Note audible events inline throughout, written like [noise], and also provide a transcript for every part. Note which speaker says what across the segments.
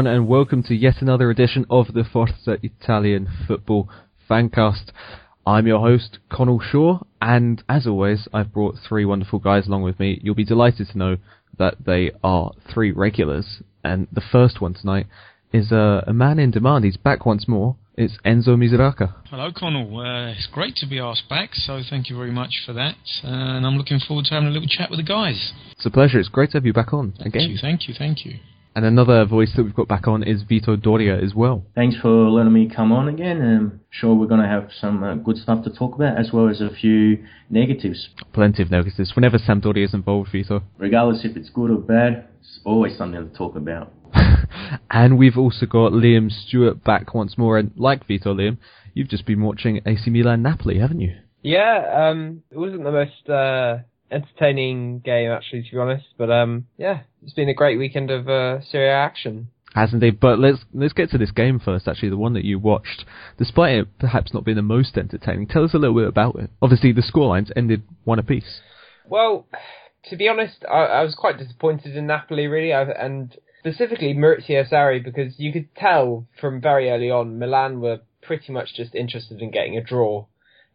Speaker 1: everyone, and welcome to yet another edition of the Forza Italian Football Fancast. I'm your host, Connall Shaw, and as always, I've brought three wonderful guys along with me. You'll be delighted to know that they are three regulars, and the first one tonight is a, a man in demand. He's back once more. It's Enzo Misuraca.
Speaker 2: Hello, Connall. Uh, it's great to be asked back, so thank you very much for that. Uh, and I'm looking forward to having a little chat with the guys.
Speaker 1: It's a pleasure. It's great to have you back on
Speaker 2: Thank
Speaker 1: again.
Speaker 2: you, thank you, thank you.
Speaker 1: And another voice that we've got back on is Vito Doria as well.
Speaker 3: Thanks for letting me come on again. I'm sure we're going to have some uh, good stuff to talk about, as well as a few negatives.
Speaker 1: Plenty of negatives. Whenever Sampdoria is involved, Vito.
Speaker 3: Regardless if it's good or bad, it's always something to talk about. [laughs]
Speaker 1: and we've also got Liam Stewart back once more. And like Vito, Liam, you've just been watching AC Milan Napoli, haven't you?
Speaker 4: Yeah, um, it wasn't the most uh, entertaining game actually, to be honest. But um, yeah, it's been a great weekend of uh, Serie A action.
Speaker 1: Hasn't he? But let's let's get to this game first. Actually, the one that you watched, despite it perhaps not being the most entertaining. Tell us a little bit about it. Obviously, the scorelines ended one apiece.
Speaker 4: Well, to be honest, I, I was quite disappointed in Napoli, really, I, and specifically Maurizio Sarri, because you could tell from very early on Milan were pretty much just interested in getting a draw.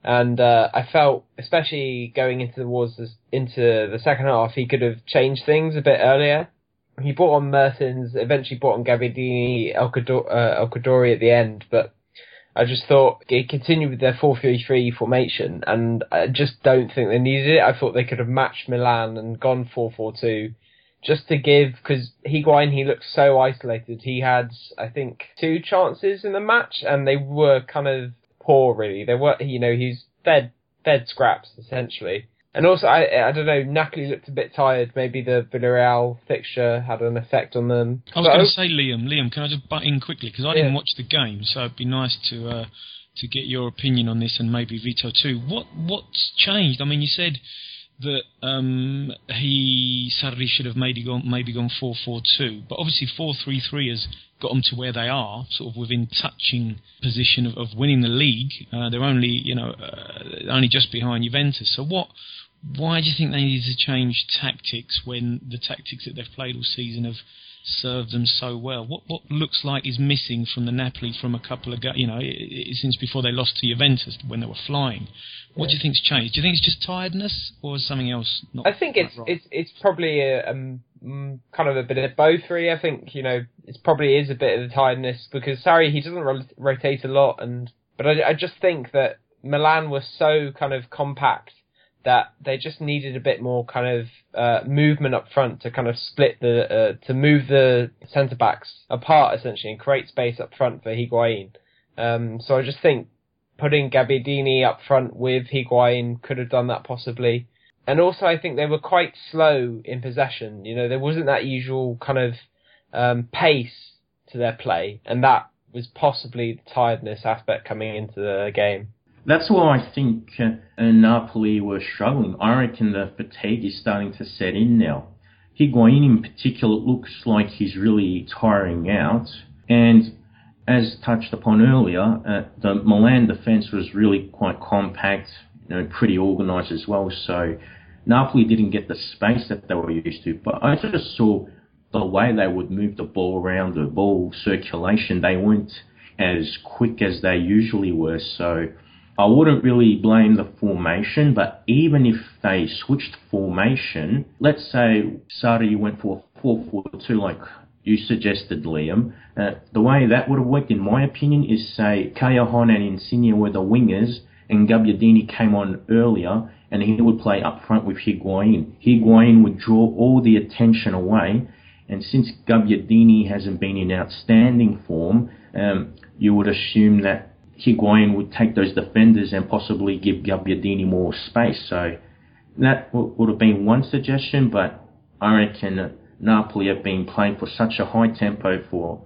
Speaker 4: And uh, I felt, especially going into the, into the second half, he could have changed things a bit earlier. He brought on Mertens, eventually brought on Gabbiadini, El, uh, at the end, but I just thought he continued with their 4-3-3 formation, and I just don't think they needed it. I thought they could have matched Milan and gone 4-4-2, just to give, because Higuain, he looked so isolated. He had, I think, two chances in the match, and they were kind of poor, really. They were, you know, he's fed, fed scraps, essentially. And also, I I don't know, Napoli looked a bit tired. Maybe the Villarreal fixture had an effect on them.
Speaker 2: I was going to say, Liam, Liam, can I just butt in quickly because I didn't watch the game, so it'd be nice to uh, to get your opinion on this and maybe Vito too. What what's changed? I mean, you said that um, he Sarri should have maybe gone maybe gone four four two, but obviously four three three has got them to where they are, sort of within touching position of, of winning the league. Uh, they're only you know uh, only just behind Juventus. So what? Why do you think they needed to change tactics when the tactics that they've played all season have served them so well? What what looks like is missing from the Napoli from a couple of you know i i since before they lost to Juventus when they were flying? What do you think's changed? Do you think it's just tiredness or is something else? Not
Speaker 4: I think it's
Speaker 2: right?
Speaker 4: it's it's probably a, um, kind of a bit of both. Really, I think you know it probably is a bit of the tiredness because Sarri he doesn't ro- rotate a lot, and but I, I just think that Milan was so kind of compact that they just needed a bit more kind of uh, movement up front to kind of split the uh, to move the centre backs apart essentially and create space up front for Higuain. Um, so I just think putting Gabbiadini up front with Higuain could have done that possibly. And also, I think they were quite slow in possession. You know, there wasn't that usual kind of um, pace to their play, and that was possibly the tiredness aspect coming into the game.
Speaker 3: That's why I think uh, Napoli were struggling. I reckon the fatigue is starting to set in now. Higuain in particular looks like he's really tiring out. And as touched upon earlier, uh, the Milan defence was really quite compact, you know, pretty organised as well. So Napoli didn't get the space that they were used to. But I just saw the way they would move the ball around, the ball circulation. They weren't as quick as they usually were. So I wouldn't really blame the formation, but even if they switched formation, let's say Sarri went for 4-4-2 like you suggested, Liam, uh, the way that would have worked, in my opinion, is say Callejon and Insigne were the wingers, and Gabbiadini came on earlier, and he would play up front with Higuain. Higuain would draw all the attention away, and since Gabbiadini hasn't been in outstanding form, um, you would assume that Higuain would take those defenders and possibly give Gabbiadini more space. So that w- would have been one suggestion, but I reckon Napoli have been playing for such a high tempo for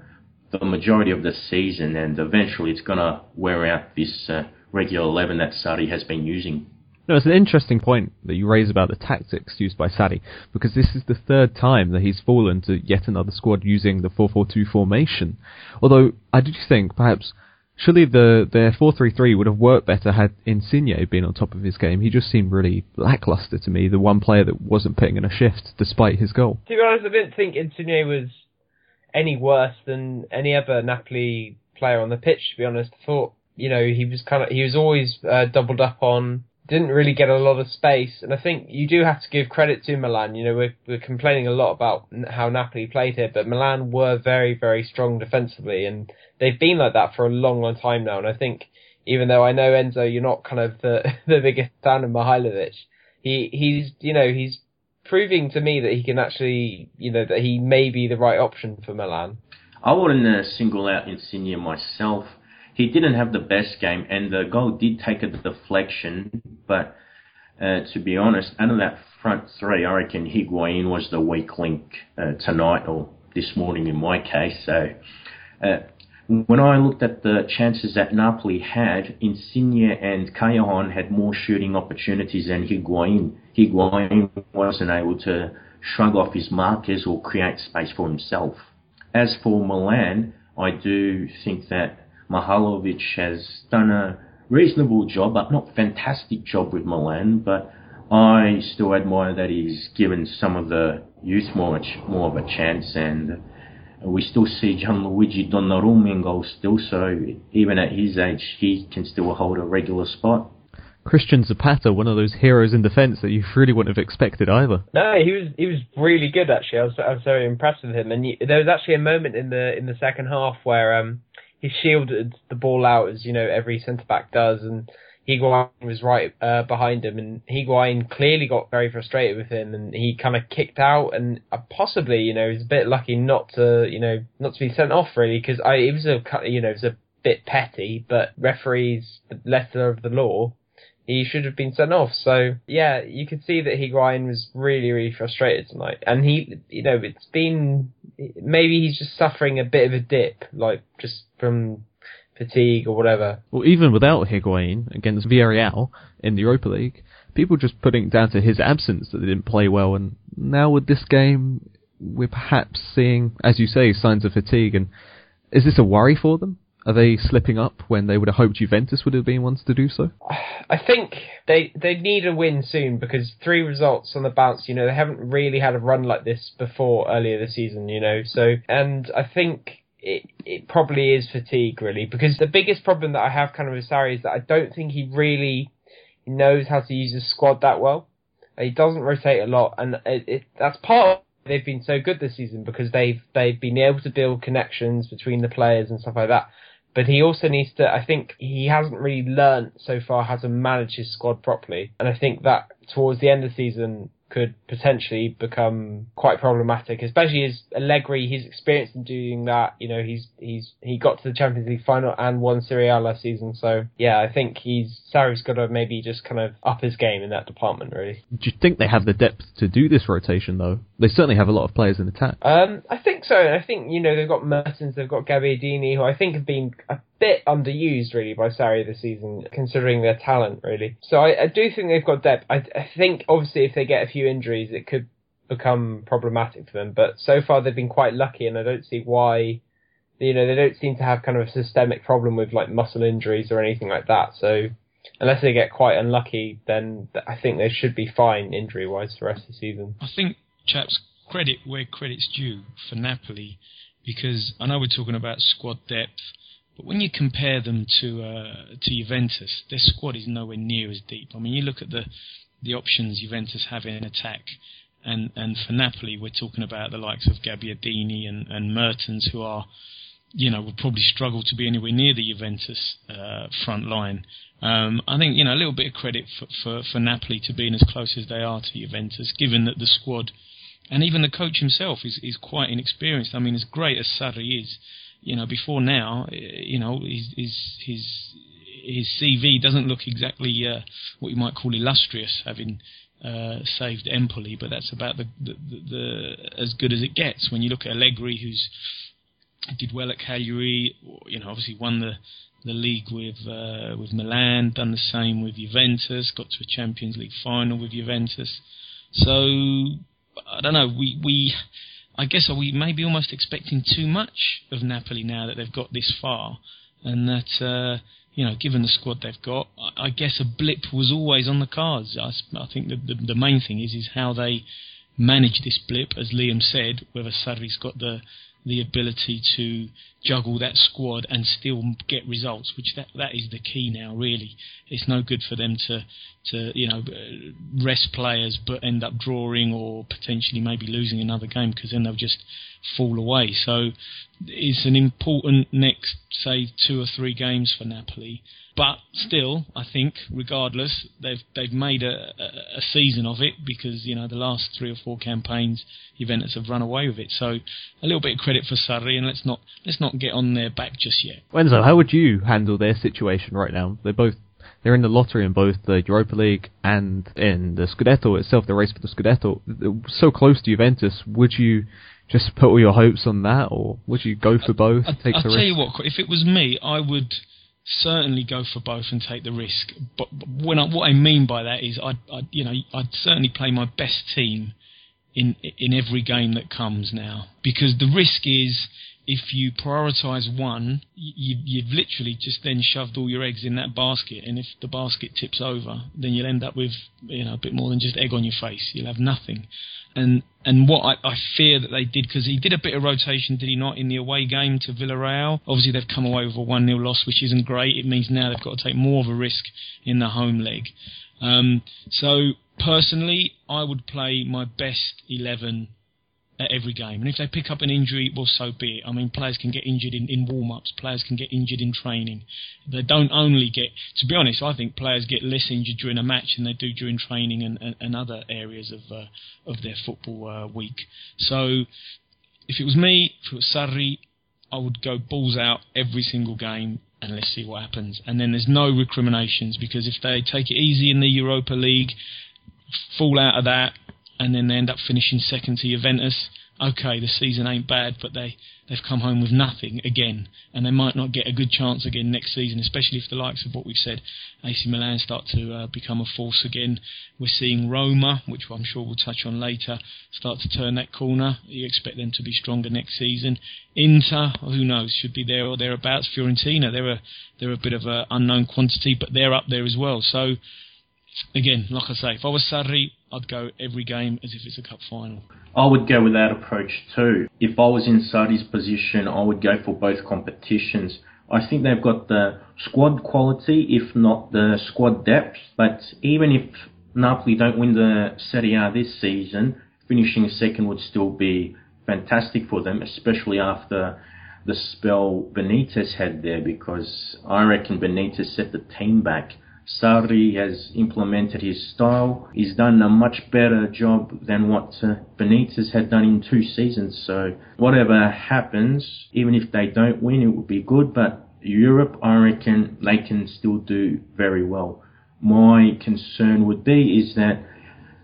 Speaker 3: the majority of the season, and eventually it's going to wear out this uh, regular 11 that Sarri has been using.
Speaker 1: No, it's an interesting point that you raise about the tactics used by Sarri, because this is the third time that he's fallen to yet another squad using the 4-4-2 formation. Although, I do think, perhaps, surely the, the 4-3-3 would have worked better had Insigne been on top of his game. He just seemed really lackluster to me, the one player that wasn't putting in a shift despite his goal.
Speaker 4: To be honest, I didn't think Insigne was any worse than any other Napoli player on the pitch, to be honest. I thought, you know, he was kind of, he was always uh, doubled up on didn't really get a lot of space. And I think you do have to give credit to Milan. You know, we're, we're complaining a lot about how Napoli played here, but Milan were very, very strong defensively, and they've been like that for a long, long time now. And I think, even though I know Enzo, you're not kind of the [laughs] the biggest fan of Mihajlovic, he he's you know he's proving to me that he can actually you know that he may be the right option for Milan.
Speaker 3: I wouldn't uh, single out Insigne myself he didn't have the best game, and the goal did take a deflection. But uh, to be honest, out of that front three, I reckon Higuain was the weak link uh, tonight or this morning in my case. So uh, when I looked at the chances that Napoli had, Insigne and Callejon had more shooting opportunities than Higuain. Higuain wasn't able to shrug off his markers or create space for himself. As for Milan, I do think that Mihajlovic has done a reasonable job, but not fantastic job with Milan. But I still admire that he's given some of the youth more more of a chance, and we still see Gianluigi Donnarumma in goal still. So even at his age, he can still hold a regular spot.
Speaker 1: Cristian Zapata, one of those heroes in defence that you really wouldn't have expected either.
Speaker 4: No, he was he was really good actually. I was I was very impressed with him, and he, there was actually a moment in the in the second half where um he shielded the ball out as you know every centre back does, and Higuain was right uh, behind him, and Higuain clearly got very frustrated with him, and he kind of kicked out, and uh, possibly you know he's a bit lucky not to you know not to be sent off really because I it was a you know it was a bit petty, but referees the letter of the law he should have been sent off. So yeah, you could see that Higuain was really, really frustrated tonight, and he, you know, it's been maybe he's just suffering a bit of a dip, like just from fatigue or whatever.
Speaker 1: Well, even without Higuain against Villarreal in the Europa League, people just putting it down to his absence that they didn't play well, and now with this game, we're perhaps seeing, as you say, signs of fatigue. And is this a worry for them? Are they slipping up when they would have hoped Juventus would have been ones to do so?
Speaker 4: I think they they need a win soon because three results on the bounce. You know they haven't really had a run like this before earlier this season. You know so and I think it it probably is fatigue really because the biggest problem that I have kind of with Sarri is that I don't think he really knows how to use his squad that well. He doesn't rotate a lot, and it, it, that's part of they've been so good this season because they've they've been able to build connections between the players and stuff like that. But he also needs to, I think he hasn't really learnt so far how to manage his squad properly. And I think that towards the end of the season, could potentially become quite problematic, especially as Allegri, he's experienced in doing that. You know, he's he's he got to the Champions League final and won Serie A last season. So yeah, I think he's Sarri's got to maybe just kind of up his game in that department. Really.
Speaker 1: Do you think they have the depth to do this rotation though? They certainly have a lot of players in attack.
Speaker 4: Um, I think so. I think you know they've got Mertens, they've got Gabbiadini, who I think have been a bit underused really by Sarri this season, considering their talent really. So I, I do think they've got depth. I, I think obviously if they get a few injuries, it could become problematic for them. But so far they've been quite lucky, and I don't see why. You know, they don't seem to have kind of a systemic problem with like muscle injuries or anything like that. So unless they get quite unlucky, then I think they should be fine injury wise for the rest of the season.
Speaker 2: I think chaps credit where credit's due for Napoli because I know we're talking about squad depth but when you compare them to uh, to Juventus, their squad is nowhere near as deep. I mean, you look at the the options Juventus have in attack, and and for Napoli, we're talking about the likes of Gabbiadini and, and Mertens, who are, you know, will probably struggle to be anywhere near the Juventus uh, front line. Um, I think you know a little bit of credit for, for, for Napoli to being as close as they are to Juventus, given that the squad and even the coach himself is, is quite inexperienced. I mean, as great as Sarri is, you know, before now, you know, his his his, his CV doesn't look exactly uh, what you might call illustrious, having uh, saved Empoli, but that's about the, the, the, the, as good as it gets. When you look at Allegri, who's did well at Cagliari. You know, obviously won the the league with uh, with Milan. Done the same with Juventus. Got to a Champions League final with Juventus. So I don't know. We we I guess are we maybe almost expecting too much of Napoli now that they've got this far, and that uh, you know, given the squad they've got, I, I guess a blip was always on the cards. I, I think the, the the main thing is is how they manage this blip, as Liam said, whether Sarri's got the the ability to juggle that squad and still get results, which that that is the key now. Really, it's no good for them to to you know rest players but end up drawing or potentially maybe losing another game because then they'll just fall away. So it's an important next say two or three games for Napoli but still, I think, regardless, they've they've made a, a, season of it because you know the last three or four campaigns, Juventus have run away with it. So a little bit of credit for Sarri, and let's not let's not get on their back just yet.
Speaker 1: Enzo, how would you handle their situation right now? They're both they're in the lottery in both the Europa League and in the Scudetto itself. The race for the Scudetto, so close to Juventus. Would you? Just put all your hopes on that, or would you go for both?
Speaker 2: I,
Speaker 1: take
Speaker 2: I'll
Speaker 1: the
Speaker 2: tell
Speaker 1: risk?
Speaker 2: you what, if it was me, I would certainly go for both and take the risk. But when I, what I mean by that is, I'd, I'd, you know I'd certainly play my best team in in every game that comes now because the risk is if you prioritise one, you, you've literally just then shoved all your eggs in that basket, and if the basket tips over, then you'll end up with you know a bit more than just egg on your face. You'll have nothing. And and what I, I fear that they did because he did a bit of rotation, did he not, in the away game to Villarreal? Obviously, they've come away with a one 0 loss, which isn't great. It means now they've got to take more of a risk in the home leg. Um, so personally, I would play my best eleven at every game. And if they pick up an injury, well, so be it. I mean, players can get injured in, in warm ups, players can get injured in training. They don't only get, to be honest, I think players get less injured during a match than they do during training and, and, and other areas of, uh, of their football uh, week. So if it was me, if it was Sarri, I would go balls out every single game and let's see what happens. And then there's no recriminations because if they take it easy in the Europa League, fall out of that, and then they end up finishing second to Juventus. Okay, the season ain't bad, but they they've come home with nothing again, and they might not get a good chance again next season, especially if the likes of what we've said, AC Milan start to uh, become a force again. We're seeing Roma, which I'm sure we'll touch on later, start to turn that corner. You expect them to be stronger next season. Inter, who knows, should be there or thereabouts. Fiorentina, they're a they're a bit of an unknown quantity, but they're up there as well. So again, like I say, if I was Sarri, I'd go every game as if it's a cup final.
Speaker 3: I would go with that approach too. If I was in Sarri's position, I would go for both competitions. I think they've got the squad quality, if not the squad depth. But even if Napoli don't win the Serie A this season, finishing second would still be fantastic for them, especially after the spell Benitez had there, because I reckon Benitez set the team back Sarri has implemented his style. He's done a much better job than what uh, Benitez had done in two seasons. So whatever happens, even if they don't win, it would be good. But Europe, I reckon they can still do very well. My concern would be is that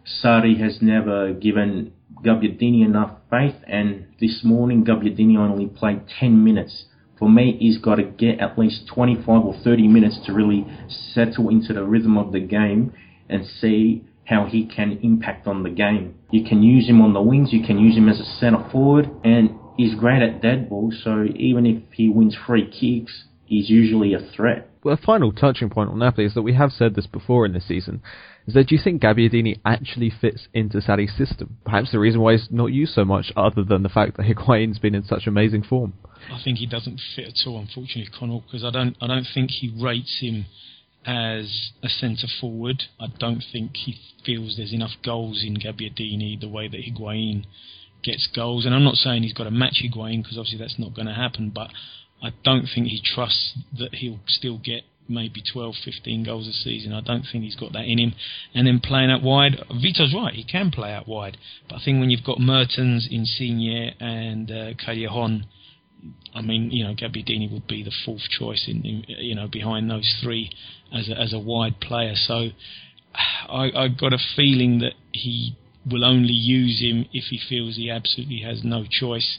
Speaker 3: Sarri has never given Gabbiadini enough faith, and this morning Gabbiadini only played 10 minutes for me, he's got to get at least 25 or 30 minutes to really settle into the rhythm of the game and see how he can impact on the game. You can use him on the wings, you can use him as a centre forward, and he's great at dead balls, so even if he wins free kicks, he's usually a threat.
Speaker 1: Well, a final touching point on Napoli is that we have said this before in this season, is that do you think Gabbiadini actually fits into Sarri's system? Perhaps the reason why he's not used so much, other than the fact that [laughs] Higuain's been in such amazing form.
Speaker 2: I think he doesn't fit at all, unfortunately, Connall, because I don't, I don't think he rates him as a centre forward. I don't think he feels there's enough goals in Gabbiadini the way that Higuain gets goals. And I'm not saying he's got to match Higuain because obviously that's not going to happen, but I don't think he trusts that he'll still get maybe 12, 15 goals a season. I don't think he's got that in him. And then playing out wide, Vito's right, he can play out wide. But I think when you've got Mertens, Insigne, and uh, Callejon, I mean, you know, Gabbiadini would be the fourth choice in, in you know behind those three as a, as a wide player. So [sighs] I, I got a feeling that he will only use him if he feels he absolutely has no choice.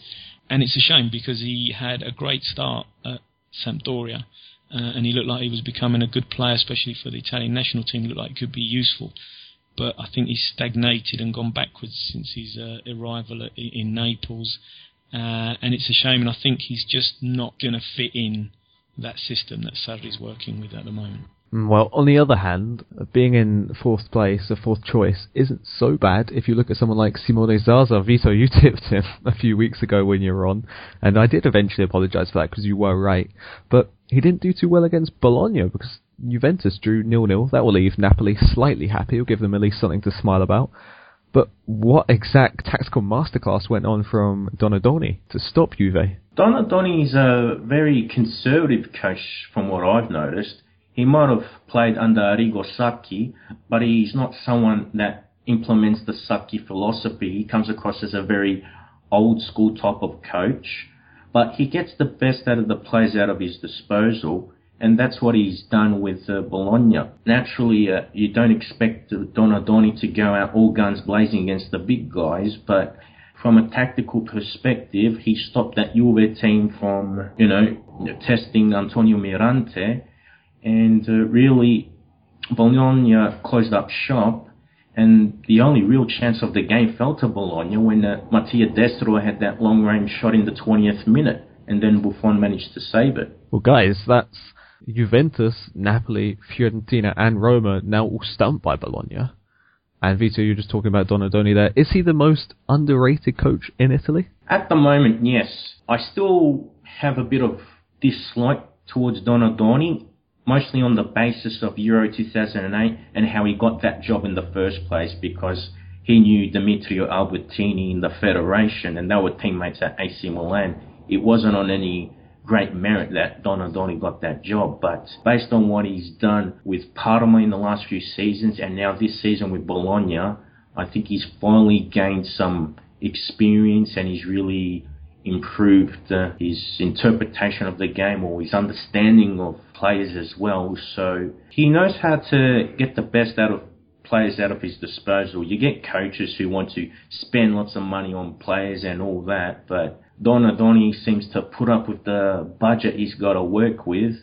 Speaker 2: and it's a shame because he had a great start at Sampdoria. Uh, and he looked like he was becoming a good player, especially for the Italian national team. Looked like he could be useful, but I think he's stagnated and gone backwards since his uh, arrival at, in Naples. Uh, and it's a shame, and I think he's just not going to fit in that system that Sarri's working with at the moment.
Speaker 1: Well, on the other hand, being in fourth place, a fourth choice, isn't so bad if you look at someone like Simone Zaza. Vito, you tipped him a few weeks ago when you were on, and I did eventually apologise for that because you were right. But he didn't do too well against Bologna because Juventus drew nil-nil. That will leave Napoli slightly happy. It'll give them at least something to smile about. But what exact tactical masterclass went on from Donadoni to stop Juve?
Speaker 3: Donadoni is a very conservative coach from what I've noticed. He might have played under Arrigo Sacchi, but he's not someone that implements the Sacchi philosophy. He comes across as a very old school type of coach, but he gets the best out of the players out of his disposal, and that's what he's done with uh, Bologna. Naturally, uh, you don't expect Donadoni to go out all guns blazing against the big guys, but from a tactical perspective, he stopped that Juve team from, you know, testing Antonio Mirante and uh, really Bologna closed up shop and the only real chance of the game fell to Bologna when uh, Mattia Destro had that long range shot in the 20th minute and then Buffon managed to save it.
Speaker 1: Well guys, that's Juventus, Napoli, Fiorentina and Roma now all stumped by Bologna. And Vito, you're just talking about Donadoni there. Is he the most underrated coach in Italy?
Speaker 3: At the moment, yes. I still have a bit of dislike towards Donadoni mostly on the basis of Euro 2008 and how he got that job in the first place because he knew Demetrio Albertini in the Federation and they were teammates at AC Milan. It wasn't on any great merit that Donadoni got that job, but based on what he's done with Parma in the last few seasons and now this season with Bologna, I think he's finally gained some experience and he's really improved uh, his interpretation of the game or his understanding of players as well. So he knows how to get the best out of players out of his disposal. You get coaches who want to spend lots of money on players and all that, but Donadoni seems to put up with the budget he's got to work with,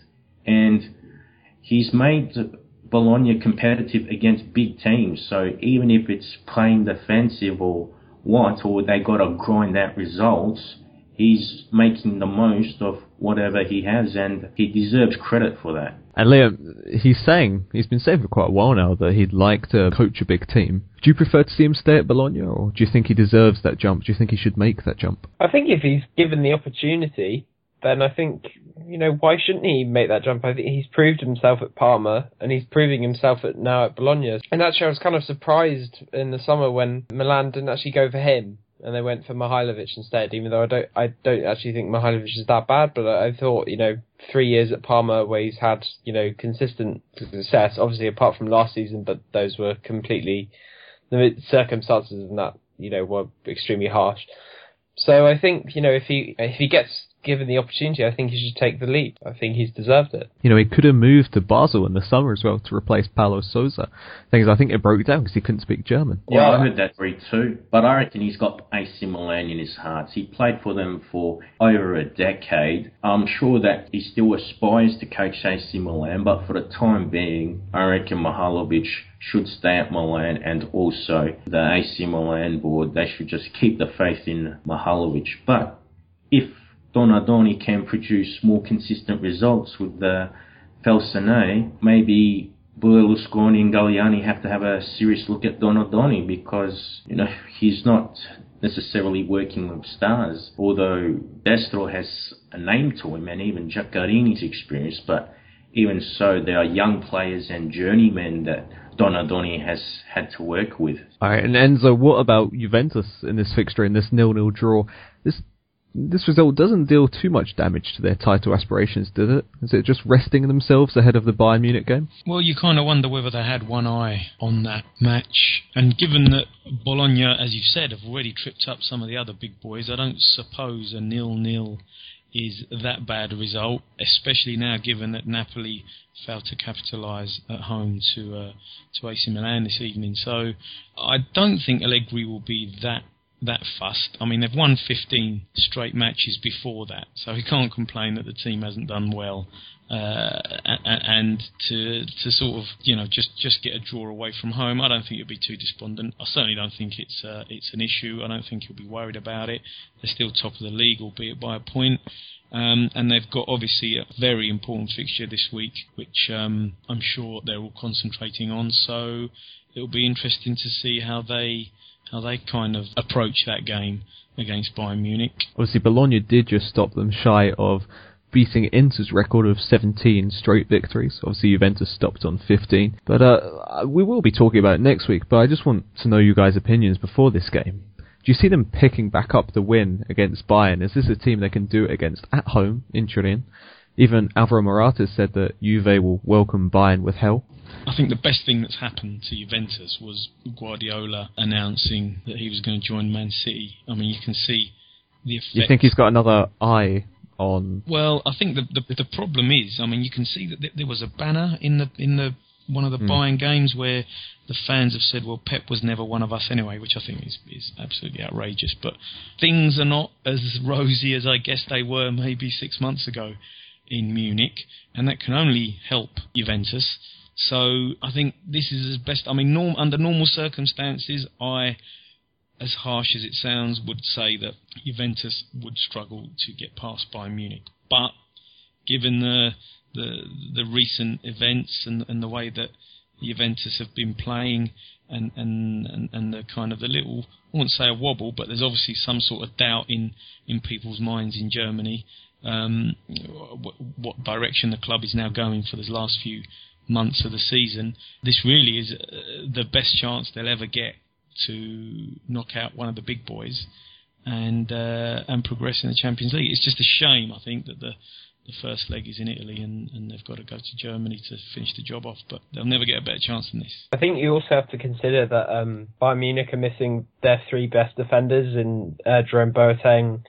Speaker 3: and he's made Bologna competitive against big teams. So even if it's playing defensive or what, or they got to grind out results, he's making the most of whatever he has, and he deserves credit for that.
Speaker 1: And Liam, he's saying, he's been saying for quite a while now that he'd like to coach a big team. Do you prefer to see him stay at Bologna, or do you think he deserves that jump? Do you think he should make that jump?
Speaker 4: I think if he's given the opportunity, then I think, you know, why shouldn't he make that jump? I think he's proved himself at Parma, and he's proving himself at, now at Bologna. And actually, I was kind of surprised in the summer when Milan didn't actually go for him and they went for Mihajlovic instead. Even though I don't, I don't actually think Mihajlovic is that bad, but I thought you know three years at Parma where he's had you know consistent success. Obviously, apart from last season, but those were completely the circumstances and that you know were extremely harsh. So I think you know if he if he gets given the opportunity, I think he should take the leap. I think he's deserved it.
Speaker 1: You know, he could have moved to Basel in the summer as well to replace Paulo Sousa. Thing is, I think it broke down because he couldn't speak German.
Speaker 3: Yeah, I heard that story too. But I reckon he's got AC Milan in his heart. He played for them for over a decade. I'm sure that he still aspires to coach AC Milan, but for the time being, I reckon Mihajlovic should stay at Milan and also the AC Milan board, they should just keep the faith in Mihajlovic. But if Donadoni can produce more consistent results with the Felsinei, maybe Berlusconi and Galliani have to have a serious look at Donadoni because, you know, he's not necessarily working with stars, although Destro has a name to him and even Giaccherini's experience, but even so, there are young players and journeymen that Donadoni has had to work with.
Speaker 1: All right, and Enzo, what about Juventus in this fixture, in this nil-nil draw? This this result doesn't deal too much damage to their title aspirations, does it? Is it just resting themselves ahead of the Bayern Munich game?
Speaker 2: Well, you kind of wonder whether they had one eye on that match. And given that Bologna, as you've said, have already tripped up some of the other big boys, I don't suppose a nil-nil is that bad a result, especially now given that Napoli failed to capitalise at home to uh, to AC Milan this evening. So I don't think Allegri will be that that fussed. I mean, they've won 15 straight matches before that, so he can't complain that the team hasn't done well. Uh, and to to sort of you know just just get a draw away from home, I don't think he'll be too despondent. I certainly don't think it's uh, it's an issue. I don't think he'll be worried about it. They're still top of the league, albeit by a point. Um, and they've got obviously a very important fixture this week, which um, I'm sure they're all concentrating on. So it'll be interesting to see how they how they kind of approach that game against Bayern Munich.
Speaker 1: Obviously, Bologna did just stop them shy of beating Inter's record of 17 straight victories. Obviously, Juventus stopped on 15. But uh, we will be talking about it next week. But I just want to know you guys' opinions before this game. Do you see them picking back up the win against Bayern? Is this a team they can do it against at home in Turin? Even Alvaro Morata said that Juve will welcome Bayern with hell.
Speaker 2: I think the best thing that's happened to Juventus was Guardiola announcing that he was going to join Man City. I mean, you can see the effect.
Speaker 1: You think he's got another eye on?
Speaker 2: Well, I think the the, the problem is, I mean, you can see that there was a banner in the in the one of the mm. Bayern games where the fans have said, well, Pep was never one of us anyway, which I think is, is absolutely outrageous. But things are not as [laughs] rosy as I guess they were maybe six months ago in Munich, and that can only help Juventus. So I think this is as best. I mean, norm, under normal circumstances, I, as harsh as it sounds, would say that Juventus would struggle to get past Bayern Munich. But given the the the recent events and and the way that Juventus have been playing and and and, and the kind of the little I wouldn't say a wobble, but there's obviously some sort of doubt in in people's minds in Germany um, what, what direction the club is now going for the last few months of the season. This really is uh, the best chance they'll ever get to knock out one of the big boys and uh, and progress in the Champions League. It's just a shame, I think, that the the first leg is in Italy and, and they've got to go to Germany to finish the job off, but they'll never get a better chance than this.
Speaker 4: I think you also have to consider that um, Bayern Munich are missing their three best defenders in uh, Jerome Boateng,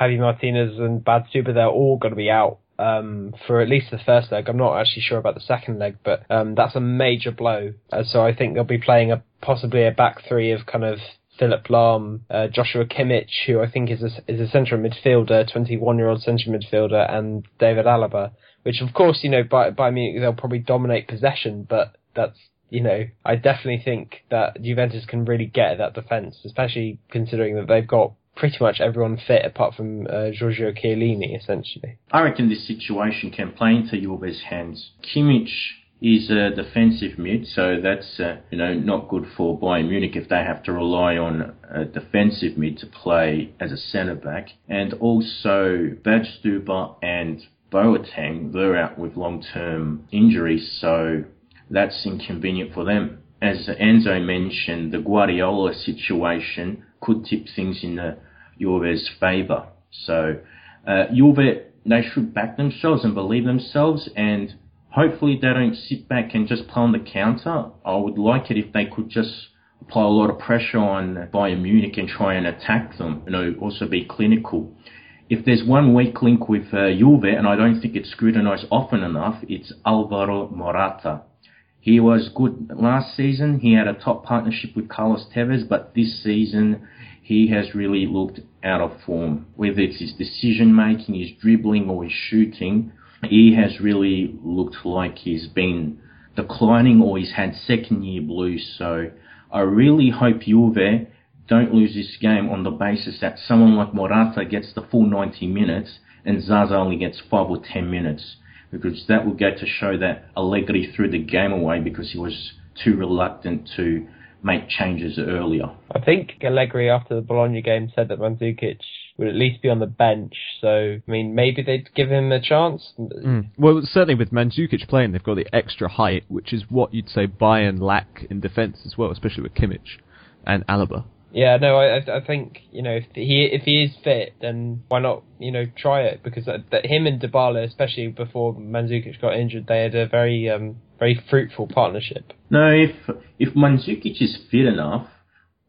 Speaker 4: Javi Martinez, and Badstuber. They're all going to be out um, for at least the first leg. I'm not actually sure about the second leg, but um, that's a major blow. Uh, so I think they'll be playing a possibly a back three of kind of Philipp Lahm, uh, Joshua Kimmich, who I think is a, is a central midfielder, 21 year old central midfielder, and David Alaba. Which of course, you know, by by me they'll probably dominate possession, but that's you know, I definitely think that Juventus can really get at that defence, especially considering that they've got pretty much everyone fit apart from uh, Giorgio Chiellini, essentially.
Speaker 3: I reckon this situation can play into Juve's hands. Kimmich is a defensive mid, so that's uh, you know not good for Bayern Munich if they have to rely on a defensive mid to play as a centre back, and also Badstuber and Boateng they're out with long-term injuries, so that's inconvenient for them. As Enzo mentioned, the Guardiola situation could tip things in the Juve's favour. So uh, Juve, they should back themselves and believe themselves, and hopefully they don't sit back and just play on the counter. I would like it if they could just apply a lot of pressure on Bayern Munich and try and attack them. You know, also be clinical. If there's one weak link with uh, Juve, and I don't think it's scrutinised often enough, it's Alvaro Morata. He was good last season. He had a top partnership with Carlos Tevez, but this season he has really looked out of form. Whether it's his decision making, his dribbling, or his shooting, he has really looked like he's been declining or he's had second year blues. So I really hope Juve don't lose this game on the basis that someone like Morata gets the full 90 minutes and Zaza only gets 5 or 10 minutes because that will go to show that Allegri threw the game away because he was too reluctant to make changes earlier.
Speaker 4: I think Allegri after the Bologna game said that Mandzukic would at least be on the bench. So, I mean, maybe they'd give him a chance.
Speaker 1: Mm. Well, certainly with Mandzukic playing, they've got the extra height, which is what you'd say Bayern lack in defence as well, especially with Kimmich and Alaba.
Speaker 4: Yeah, no, I I think you know if he if he is fit, then why not you know try it because that, that him and Dybala, especially before Mandzukic got injured, they had a very um very fruitful partnership.
Speaker 3: No, if if Mandzukic is fit enough,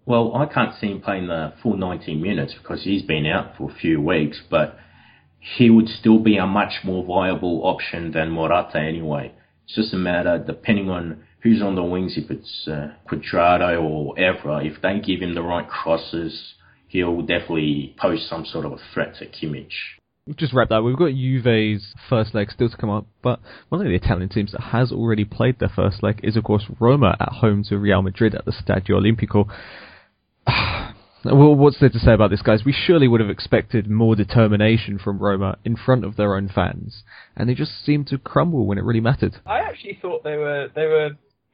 Speaker 3: well, I can't see him playing the full 90 minutes because he's been out for a few weeks, but he would still be a much more viable option than Morata anyway. It's just a matter depending on who's on the wings, if it's uh, Cuadrado or Evra, if they give him the right crosses, he'll definitely pose some sort of a threat to Kimmich.
Speaker 1: Just wrap that. We've got Juve's first leg still to come up, but one of the Italian teams that has already played their first leg is, of course, Roma at home to Real Madrid at the Stadio Olimpico. [sighs] well, what's there to say about this, guys? We surely would have expected more determination from Roma in front of their own fans, and they just seemed to crumble when it really mattered.
Speaker 4: I actually thought they were they were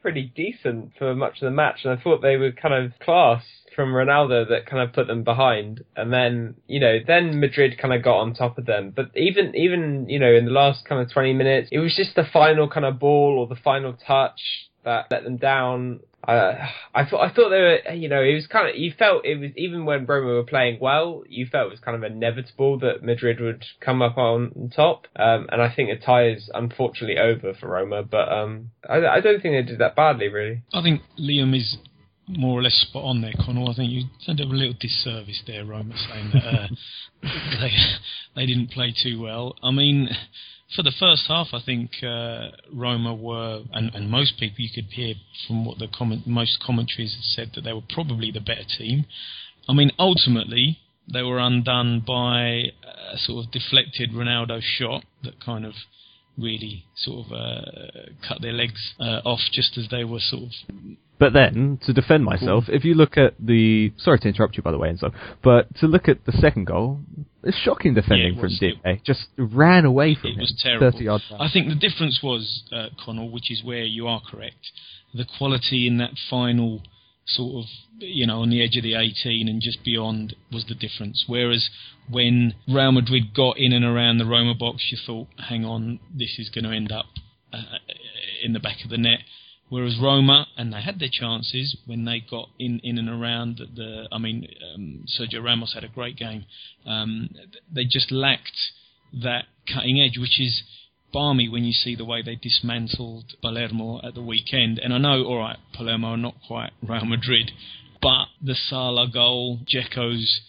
Speaker 4: pretty decent for much of the match, and I thought they were kind of class from Ronaldo that kind of put them behind, and then you know then Madrid kind of got on top of them. But even even you know in the last kind of 20 minutes, it was just the final kind of ball or the final touch that let them down. I thought I thought they were you know it was kind of you felt it was even when Roma were playing well you felt it was kind of inevitable that Madrid would come up on top um, and I think the tie is unfortunately over for Roma but um, I, I don't think they did that badly really.
Speaker 2: I think Liam is more or less spot on there, Connall. I think you did a little disservice there, Roma, saying that uh, [laughs] they they didn't play too well. I mean, for the first half, I think uh, Roma were, and, and most people you could hear from what the comment, most commentaries said that they were probably the better team. I mean, ultimately they were undone by a sort of deflected Ronaldo shot that kind of really sort of uh, cut their legs uh, off just as they were sort of
Speaker 1: but then, to defend myself, if you look at the sorry to interrupt you by the way, Enzo, but to look at the second goal, it's shocking defending
Speaker 2: yeah,
Speaker 1: from Digne. Just ran away from
Speaker 2: it
Speaker 1: him.
Speaker 2: was terrible.
Speaker 1: Thirty yards.
Speaker 2: I think the difference was uh, Connall, which is where you are correct. The quality in that final sort of you know on the edge of the 18 and just beyond was the difference. Whereas when Real Madrid got in and around the Roma box, you thought, hang on, this is going to end up uh, in the back of the net. Whereas Roma, and they had their chances when they got in, in and around the. I mean, um, Sergio Ramos had a great game. Um, they just lacked that cutting edge, which is barmy when you see the way they dismantled Palermo at the weekend. And I know, all right, Palermo are not quite Real Madrid, but the Salah goal, Dzeko's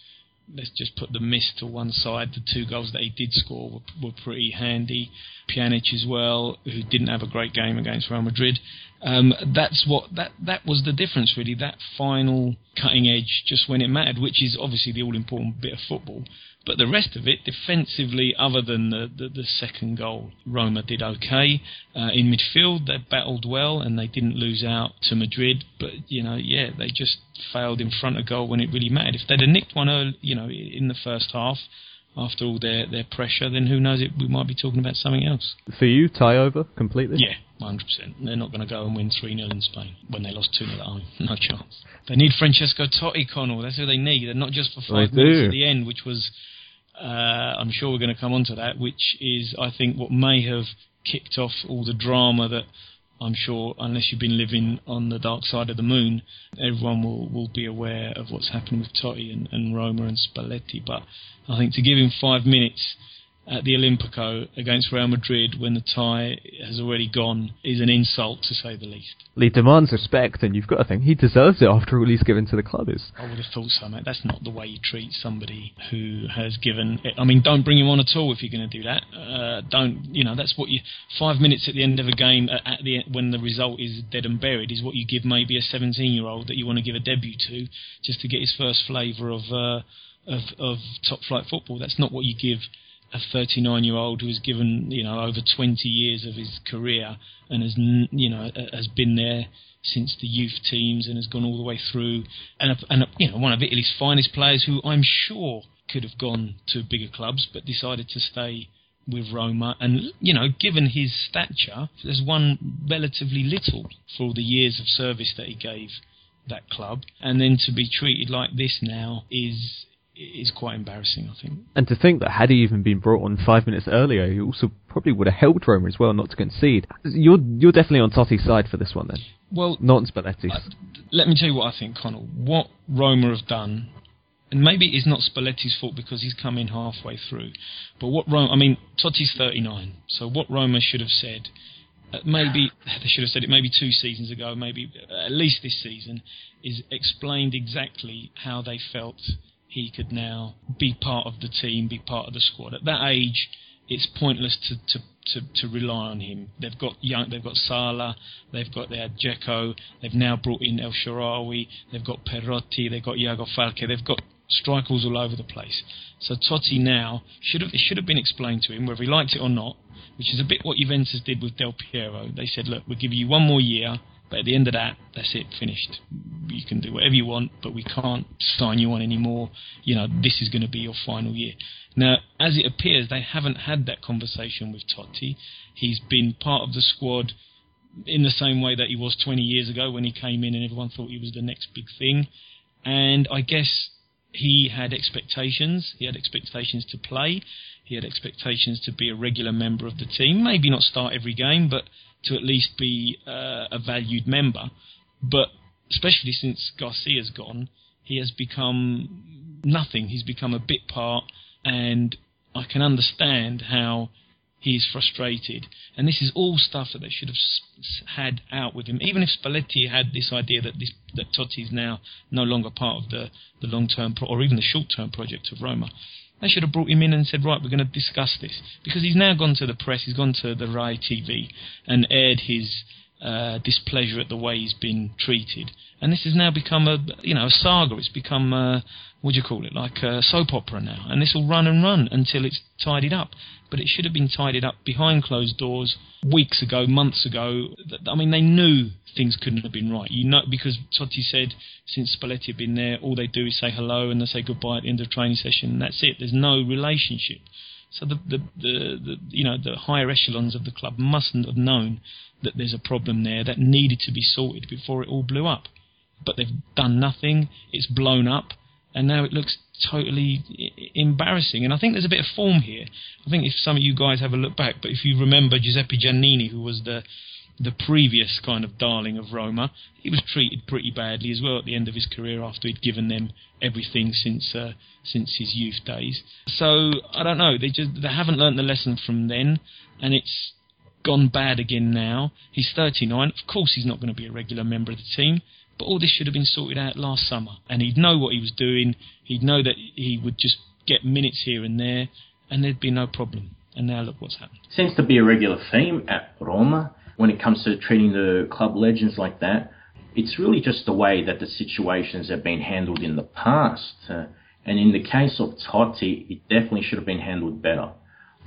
Speaker 2: let's just put the miss to one side. The two goals that he did score were, were pretty handy. Pjanic as well, who didn't have a great game against Real Madrid. Um, that's what that that was the difference really. That final cutting edge, just when it mattered, which is obviously the all important bit of football. But the rest of it, defensively, other than the, the, the second goal, Roma did okay. Uh, in midfield, they battled well and they didn't lose out to Madrid. But, you know, yeah, they just failed in front of goal when it really mattered. If they'd have nicked one early, you know, in the first half, after all their, their pressure, then who knows, it, we might be talking about something else.
Speaker 1: For you, tie over completely?
Speaker 2: Yeah, 100%. They're not going to go and win 3 0 in Spain when they lost 2 0 at home. [laughs] No chance. They need Francesco Totti, Connall. That's who they need. They're not just for five
Speaker 1: They
Speaker 2: minutes
Speaker 1: do.
Speaker 2: at the end, which was, uh, I'm sure we're going to come on to that, which is, I think, what may have kicked off all the drama that I'm sure, unless you've been living on the dark side of the moon, everyone will, will be aware of what's happened with Totti and, and Roma and Spalletti. But I think to give him five minutes at the Olimpico against Real Madrid when the tie has already gone is an insult to say the least.
Speaker 1: He demands respect, and you've got to think he deserves it after all he's given to the club. Is
Speaker 2: I would have thought so, mate. That's not the way you treat somebody who has given. I mean, don't bring him on at all if you're going to do that. Uh, don't, you know, that's what you. Five minutes at the end of a game, uh, at the when the result is dead and buried, is what you give maybe a 17-year-old that you want to give a debut to, just to get his first flavour of, uh, of of top flight football. That's not what you give a 39 year old who has given you know over 20 years of his career and has you know has been there since the youth teams and has gone all the way through. And a, and a, you know one of Italy's finest players who I'm sure could have gone to bigger clubs but decided to stay with Roma. And you know given his stature there's one relatively little for all the years of service that he gave that club. And then to be treated like this now is is quite embarrassing I think
Speaker 1: and to think that had he even been brought on five minutes earlier, he also probably would have helped Roma as well not to concede. You're you're definitely on Totti's side for this one then,
Speaker 2: well
Speaker 1: not on Spalletti's.
Speaker 2: Uh, let me tell you what I think, Connall. What Roma have done, and maybe it's not Spalletti's fault because he's come in halfway through, but what Roma, I mean, Totti's 39, so what Roma should have said, uh, maybe [laughs] they should have said it maybe two seasons ago, maybe at least this season, is explained exactly how they felt he could now be part of the team, be part of the squad. At that age, it's pointless to, to, to, to rely on him. They've got young, they've got Salah, they've got their Dzeko, they've now brought in El Shaarawy, they've got Perotti, they've got Iago Falque, they've got strikers all over the place. So Totti now should have it should have been explained to him whether he liked it or not, which is a bit what Juventus did with Del Piero. They said, look, we'll give you one more year, but at the end of that, that's it, finished. You can do whatever you want, but we can't sign you on anymore. You know, this is going to be your final year. Now, as it appears, they haven't had that conversation with Totti. He's been part of the squad in the same way that he was 20 years ago when he came in and everyone thought he was the next big thing. And I guess he had expectations. He had expectations to play. He had expectations to be a regular member of the team. Maybe not start every game, but to at least be uh, a valued member. But especially since Garcia's gone, he has become nothing. He's become a bit part, and I can understand how he's frustrated. And this is all stuff that they should have had out with him. Even if Spalletti had this idea that this, that Totti is now no longer part of the, the long term pro- or even the short term project of Roma, they should have brought him in and said, right, we're going to discuss this. Because he's now gone to the press, he's gone to the Rai TV and aired his uh, displeasure at the way he's been treated. And this has now become a you know a saga. It's become uh, what do you call it like a soap opera now, and this will run and run until it's tidied up. But it should have been tidied up behind closed doors weeks ago, months ago. I mean, they knew things couldn't have been right. You know, because Totti said since Spalletti had been there, all they do is say hello and they say goodbye at the end of training session, and that's it. There's no relationship. So the, the, the, the, you know the higher echelons of the club mustn't have known that there's a problem there that needed to be sorted before it all blew up. But they've done nothing. It's blown up, and now it looks totally embarrassing. And I think there's a bit of form here. I think if some of you guys have a look back, but if you remember Giuseppe Giannini, who was the the previous kind of darling of Roma, he was treated pretty badly as well at the end of his career after he'd given them everything since uh, since his youth days. So I don't know. They just they haven't learnt the lesson from then, and it's gone bad again now. He's 39. Of course, he's not going to be a regular member of the team. But all this should have been sorted out last summer, and he'd know what he was doing. He'd know that he would just get minutes here and there, and there'd be no problem. And now look what's happened.
Speaker 3: Seems to be a regular theme at Roma when it comes to treating the club legends like that. It's really just the way that the situations have been handled in the past. Uh, and in the case of Totti, it definitely should have been handled better.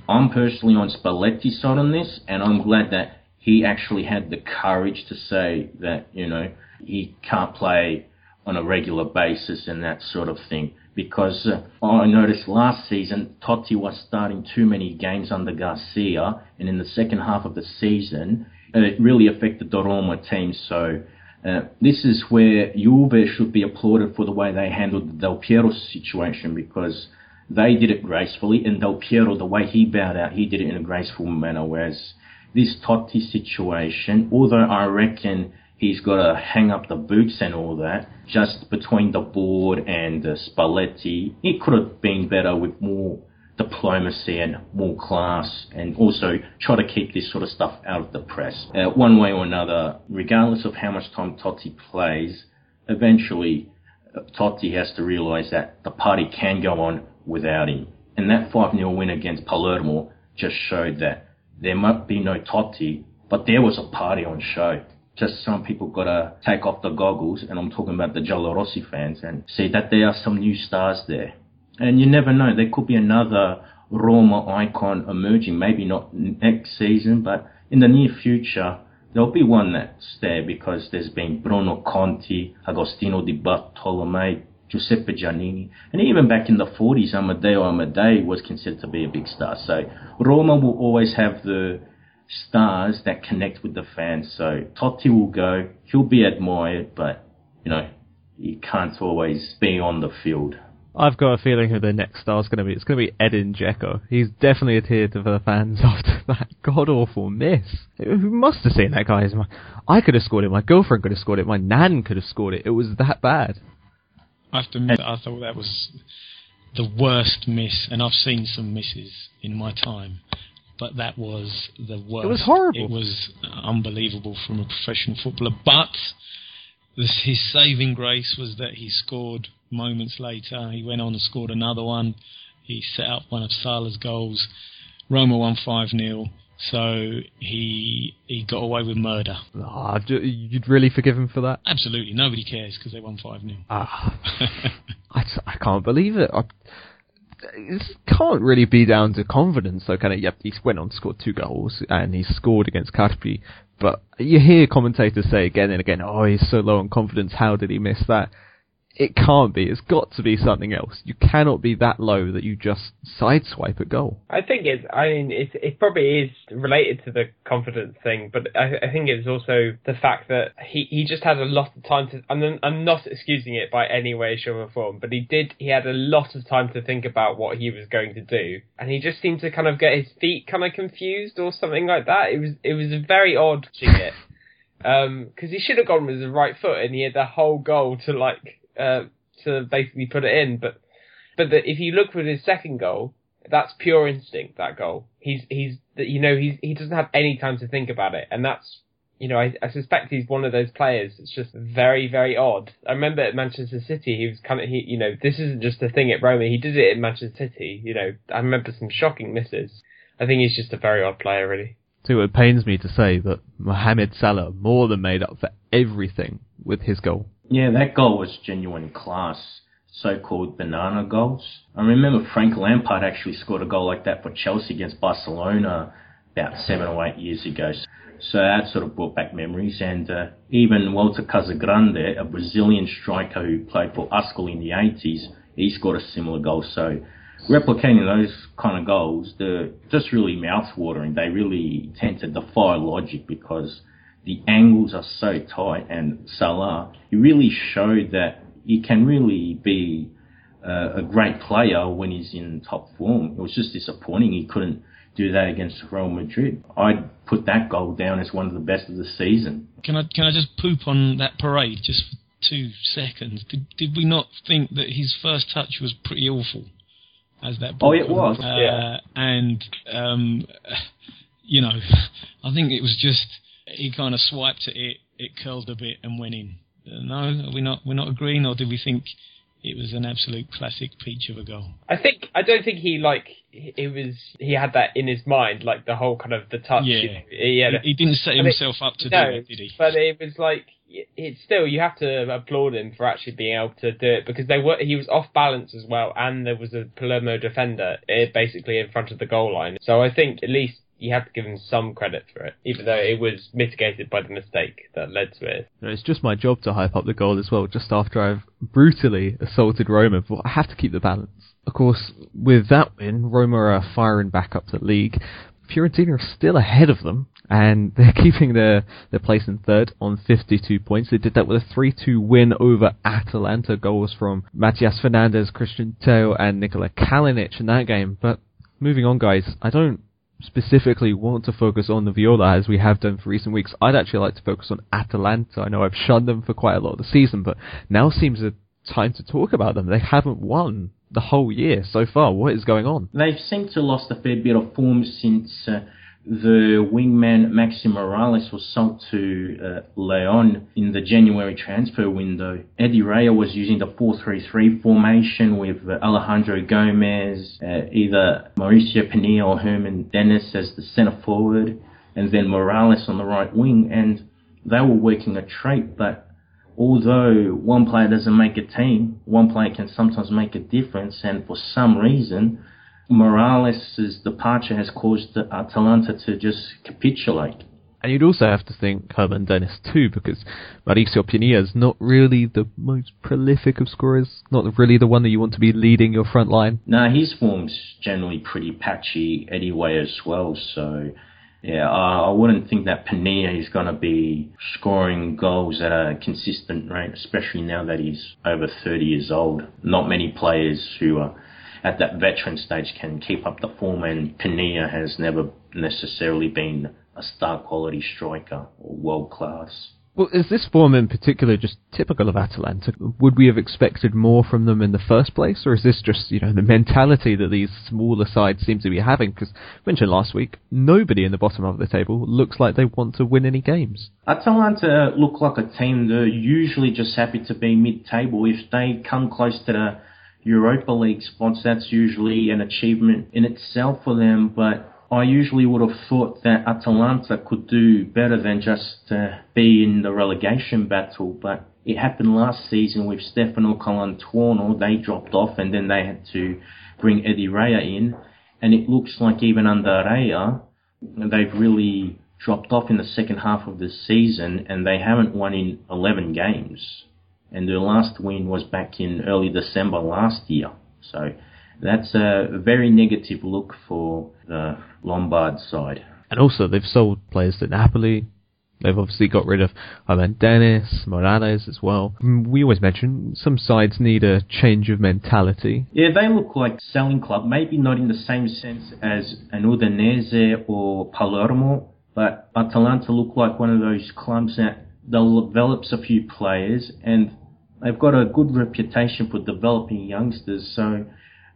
Speaker 3: I'm personally on Spalletti's side on this, and I'm glad that he actually had the courage to say that, you know, he can't play on a regular basis and that sort of thing. Because uh, I noticed last season Totti was starting too many games under Garcia, and in the second half of the season, uh, it really affected the Roma team. So uh, this is where Juve should be applauded for the way they handled the Del Piero situation because they did it gracefully, and Del Piero, the way he bowed out, he did it in a graceful manner. Whereas this Totti situation, although I reckon he's got to hang up the boots and all that, just between the board and uh, Spalletti, it could have been better with more diplomacy and more class, and also try to keep this sort of stuff out of the press. Uh, one way or another, regardless of how much time Totti plays, eventually uh, Totti has to realise that the party can go on without him. And that 5 0 win against Palermo just showed that there might be no Totti, but there was a party on show. Just some people gotta take off the goggles, and I'm talking about the Giallorossi fans, and see that there are some new stars there. And you never know, there could be another Roma icon emerging, maybe not next season, but in the near future, there'll be one that's there because there's been Bruno Conti, Agostino Di Bartolomei, Giuseppe Giannini, and even back in the 40s, Amedeo Amadei was considered to be a big star. So Roma will always have the stars that connect with the fans. So Totti will go, he'll be admired, but you know, he can't always be on the field.
Speaker 1: I've got a feeling who the next star is going to be. It's going to be Edin Dzeko. He's definitely adhered to the fans [laughs] after that god awful miss. Who must have seen that guy? I could have scored it. My girlfriend could have scored it. My nan could have scored it. It was that bad.
Speaker 2: I have to admit, I thought that was the worst miss, and I've seen some misses in my time, but that was the worst.
Speaker 1: It was horrible.
Speaker 2: It was unbelievable from a professional footballer. But his saving grace was that he scored moments later. He went on and scored another one. He set up one of Salah's goals. Roma won 5 0. So he he got away with murder.
Speaker 1: Ah, you'd really forgive him for that?
Speaker 2: Absolutely, nobody cares because they won five 0
Speaker 1: Ah, [laughs] I, I can't believe it. I, it can't really be down to confidence. So kind of, yep, he went on to score two goals and he scored against Carpi. But you hear commentators say again and again, oh, he's so low on confidence. How did he miss that? It can't be. It's got to be something else. You cannot be that low that you just sideswipe a goal.
Speaker 4: I think it's. I mean, it it probably is related to the confidence thing, but I, I think it's also the fact that he, he just had a lot of time to. I'm I'm not excusing it by any way, shape, or form, but he did. He had a lot of time to think about what he was going to do, and he just seemed to kind of get his feet kind of confused or something like that. It was it was very odd seeing it. because [laughs] um, he should have gone with his right foot, and he had the whole goal to like uh, to basically put it in. But but the, if you look with his second goal, that's pure instinct. That goal. He's he's you know he's he doesn't have any time to think about it, and that's you know I, I suspect he's one of those players. It's just very very odd. I remember at Manchester City, he was of he you know this isn't just a thing at Roma. He did it in Manchester City. You know I remember some shocking misses. I think he's just a very odd player, really.
Speaker 1: It pains me to say that Mohamed Salah more than made up for everything with his goal.
Speaker 3: Yeah, that goal was genuine class. So-called banana goals. I remember Frank Lampard actually scored a goal like that for Chelsea against Barcelona about seven or eight years ago. So that sort of brought back memories. And uh, even Walter Casagrande, a Brazilian striker who played for Ascoli in the 80s, he scored a similar goal. So replicating those kind of goals, they're just really mouth-watering. They really tend to defy logic because the angles are so tight, and Salah, he really showed that he can really be uh, a great player when he's in top form. It was just disappointing he couldn't do that against Real Madrid. I'd put that goal down as one of the best of the season.
Speaker 2: Can I can I just poop on that parade just for two seconds? Did did we not think that his first touch was pretty awful? As that
Speaker 3: oh, it was.
Speaker 2: Uh, yeah. And um, you know, [laughs] I think it was just he kind of swiped at it, it curled a bit and went in. No, are we not we're not agreeing, or do we think it was an absolute classic peach of a goal?
Speaker 4: I think I don't think he like it was he had that in his mind, like the whole kind of the touch.
Speaker 2: Yeah, he, he didn't set himself it, up to no, do it, did he?
Speaker 4: But it was like it's still you have to applaud him for actually being able to do it because they were he was off balance as well, and there was a Palermo defender eh, basically in front of the goal line. So I think at least you have to give him some credit for it, even though it was mitigated by the mistake that led to it.
Speaker 1: It's just my job to hype up the goal as well, just after I've brutally assaulted Roma, but I have to keep the balance. Of course, with that win, Roma are firing back up the league. Fiorentina are still ahead of them, and [laughs] they're keeping their, their place in third on 52 points. They did that with a 3-2 win over Atalanta. Goals from Matias Fernandez, Christian Tello, and Nikola Kalinic in that game. But moving on, guys, I don't specifically want to focus on the Viola as we have done for recent weeks. I'd actually like to focus on Atalanta. I know I've shunned them for quite a lot of the season, but now seems a time to talk about them. They haven't won the whole year so far. What is going on?
Speaker 3: They've seemed to lost a fair bit of form since uh, the wingman Maxi Moralez was sold to uh, Leon in the January transfer window. Edy Reja was using the 4-3-3 formation with uh, Alejandro Gomez, uh, either Mauricio Pinilla or Germán Denis as the centre forward, and then Moralez on the right wing, and they were working a trait, but although one player doesn't make a team, one player can sometimes make a difference, and for some reason, Moralez' departure has caused Atalanta to just capitulate.
Speaker 1: And you'd also have to think Germán Denis too, because Mauricio Pinilla is not really the most prolific of scorers, not really the one that you want to be leading your front line.
Speaker 3: No, his form's generally pretty patchy anyway as well, so yeah, I wouldn't think that Pinilla is going to be scoring goals at a consistent rate, especially now that he's over 30 years old. Not many players who are at that veteran stage can keep up the form, and Pinilla has never necessarily been a star quality striker or world class.
Speaker 1: Well, is this form in particular just typical of Atalanta? Would we have expected more from them in the first place, or is this just you know the mentality that these smaller sides seem to be having? Because mentioned last week, nobody in the bottom of the table looks like they want to win any games.
Speaker 3: Atalanta look like a team that are usually just happy to be mid-table. If they come close to the Europa League spots, that's usually an achievement in itself for them. But I usually would have thought that Atalanta could do better than just uh, be in the relegation battle. But It happened last season with Stefano Colantuono. They dropped off and then they had to bring Edy Reja in. And it looks like even under Reja, they've really dropped off in the second half of the season and they haven't won in 11 games. And their last win was back in early December last year. So that's a very negative look for the Lombard side.
Speaker 1: And also, they've sold players to Napoli. They've obviously got rid of Ivan Denis, Moralez as well. Mm, we always mention some sides need a change of mentality.
Speaker 3: Yeah, they look like selling club, maybe not in the same sense as an Udinese or Palermo, but Atalanta look like one of those clubs that develops a few players and they've got a good reputation for developing youngsters, so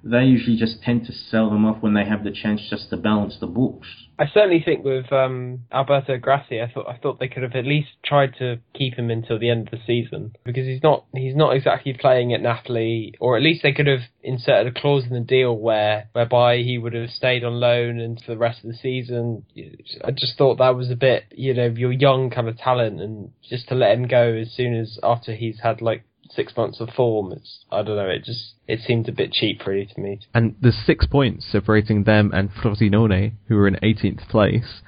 Speaker 3: they usually just tend to sell them off when they have the chance just to balance the books.
Speaker 4: I certainly think with um, Alberto Grassi, I thought I thought they could have at least tried to keep him until the end of the season because he's not he's not exactly playing at Napoli, or at least they could have inserted a clause in the deal where whereby he would have stayed on loan until the rest of the season. I just thought that was a bit you know your young kind of talent, and just to let him go as soon as after he's had like six months of form. It's I don't know. It just it seemed a bit cheap really to me.
Speaker 1: And the six points separating them and Frosinone, who are in 18th place.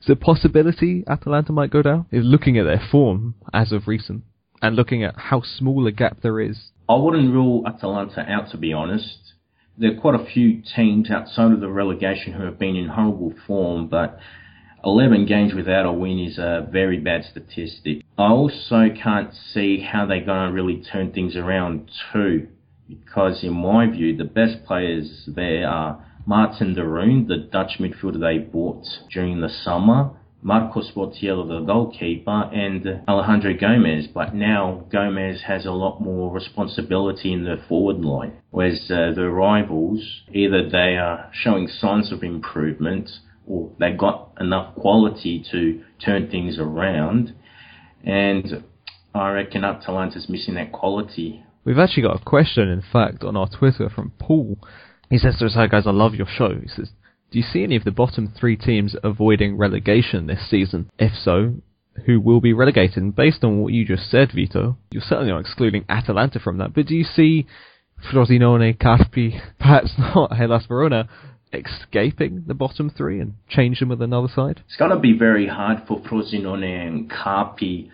Speaker 1: Is a possibility Atalanta might go down? Is looking at their form as of recent and looking at how small a gap there is.
Speaker 3: I wouldn't rule Atalanta out to be honest. There are quite a few teams outside of the relegation who have been in horrible form, but 11 games without a win is a very bad statistic. I also can't see how they're going to really turn things around too, because in my view, the best players there are Martin de Roon, the Dutch midfielder they bought during the summer, Marcos Sportiello, the goalkeeper, and Alejandro Gomez. But now Gomez has a lot more responsibility in the forward line, whereas uh, the rivals, either they are showing signs of improvement or they got enough quality to turn things around. And I reckon Atalanta's missing that quality.
Speaker 1: We've actually got a question, in fact, on our Twitter from Paul. He says to us, Hi guys, I love your show. He says, Do you see any of the bottom three teams avoiding relegation this season? If so, who will be relegated? And based on what you just said, Vito, you're certainly not excluding Atalanta from that, but do you see Frosinone, Carpi, [laughs] perhaps not Hellas Verona, escaping the bottom three and change them with another side?
Speaker 3: It's going to be very hard for Frosinone and Carpi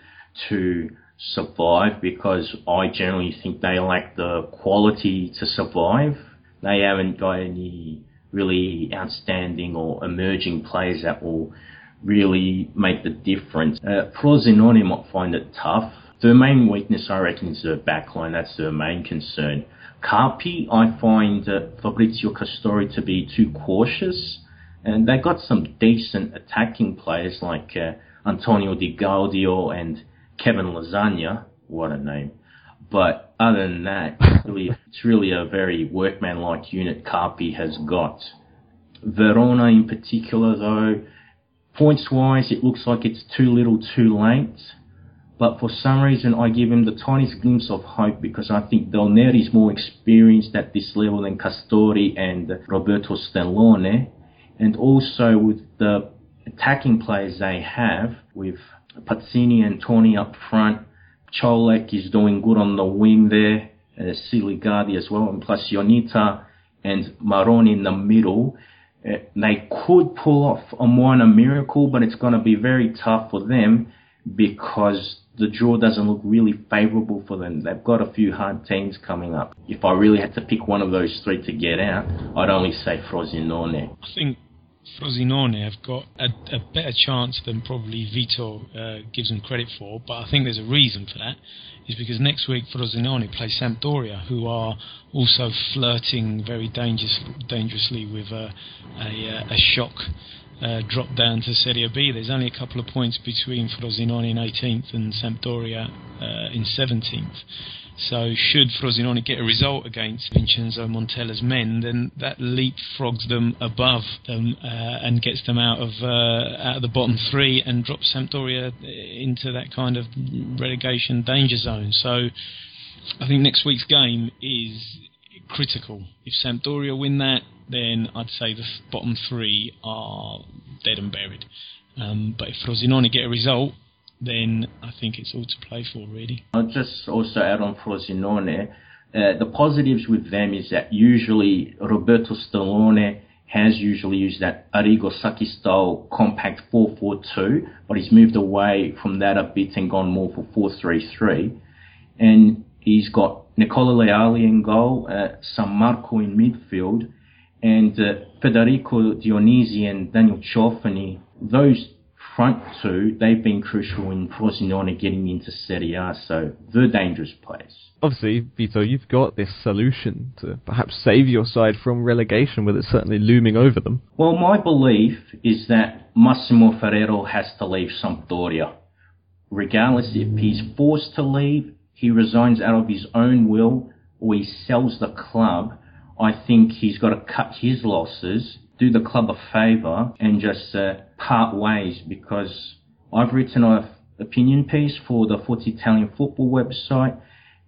Speaker 3: to survive because I generally think they lack the quality to survive. They haven't got any really outstanding or emerging players that will really make the difference. Uh, Frosinone might find it tough. The main weakness, I reckon, is their backline. That's their main concern. Carpi, I find uh, Fabrizio Castori to be too cautious, and they got some decent attacking players like uh, Antonio Di Gaudio and Kevin Lasagna. What a name! But other than that, it's really, it's really a very workman-like unit Carpi has got. Verona in particular, though, points-wise, it looks like it's too little, too late. But for some reason, I give him the tiniest glimpse of hope because I think Del Neri is more experienced at this level than Castori and Roberto Stellone. And also with the attacking players they have, with Pazzini and Toni up front, Colek is doing good on the wing there, uh, Siligardi as well, and plus Ionita and Marrone in the middle. Uh, they could pull off a minor miracle, but it's going to be very tough for them because the draw doesn't look really favourable for them. They've got a few hard teams coming up. If I really had to pick one of those three to get out, I'd only say Frosinone.
Speaker 2: I think Frosinone have got a, a better chance than probably Vito uh, gives them credit for, but I think there's a reason for that. Is because next week Frosinone play Sampdoria, who are also flirting very dangerous, dangerously with a, a, a shock uh, drop down to Serie B. There's only a couple of points between Frosinone in 18th and Sampdoria uh, in 17th. So should Frosinone get a result against Vincenzo Montella's men, then that leapfrogs them above them uh, and gets them out of uh, out of the bottom three and drops Sampdoria into that kind of relegation danger zone. So I think next week's game is critical. If Sampdoria win that, then I'd say the bottom three are dead and buried. Um, but if Frosinone get a result, then I think it's all to play for, really.
Speaker 3: I'll just also add on Frosinone. Uh, the positives with them is that usually Roberto Stellone has usually used that Arrigo Sacchi style compact 4-4-2, but he's moved away from that a bit and gone more for 4-3-3. And he's got Nicola Leali in goal, uh, Sammarco in midfield, and uh, Federico Dionisi and Daniel Ciofani. Those front two, they've been crucial in Frosinone getting into Serie A, so they're dangerous players.
Speaker 1: Obviously, Vito, you've got this solution to perhaps save your side from relegation, with it certainly looming over them.
Speaker 3: Well, my belief is that Massimo Ferrero has to leave Sampdoria. Regardless if he's forced to leave, he resigns out of his own will, or he sells the club, I think he's got to cut his losses do the club a favour and just uh, part ways because I've written an opinion piece for the Forza Italian Football website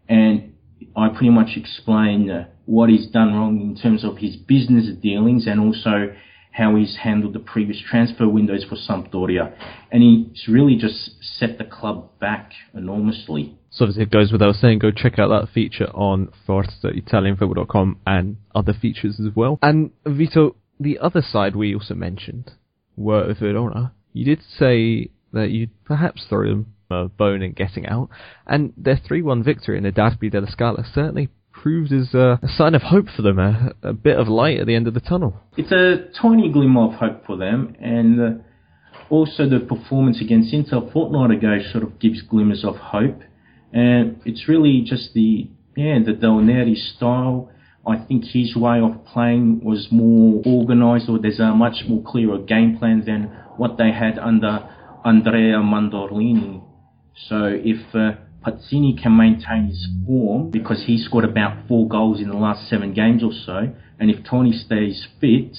Speaker 3: and I pretty much explain uh, what he's done wrong in terms of his business dealings and also how he's handled the previous transfer windows for Sampdoria. And he's really just set the club back enormously.
Speaker 1: So obviously it goes without saying, go check out that feature on ForzaItalianFootball.com and other features as well. And Vito, the other side we also mentioned were Verona. You did say that you'd perhaps throw them a bone in getting out, and their 3-1 victory in the Derby della Scala certainly proved as a, a sign of hope for them, a, a, bit of light at the end of the tunnel.
Speaker 3: It's a tiny glimmer of hope for them, and uh, also the performance against Inter fortnight ago sort of gives glimmers of hope, and it's really just the yeah the Del Neri style I think his way of playing was more organised, or there's a much more clearer game plan than what they had under Andrea Mandorlini. So if uh, Pazzini can maintain his form, because he scored about four goals in the last seven games or so, and if Toni stays fit,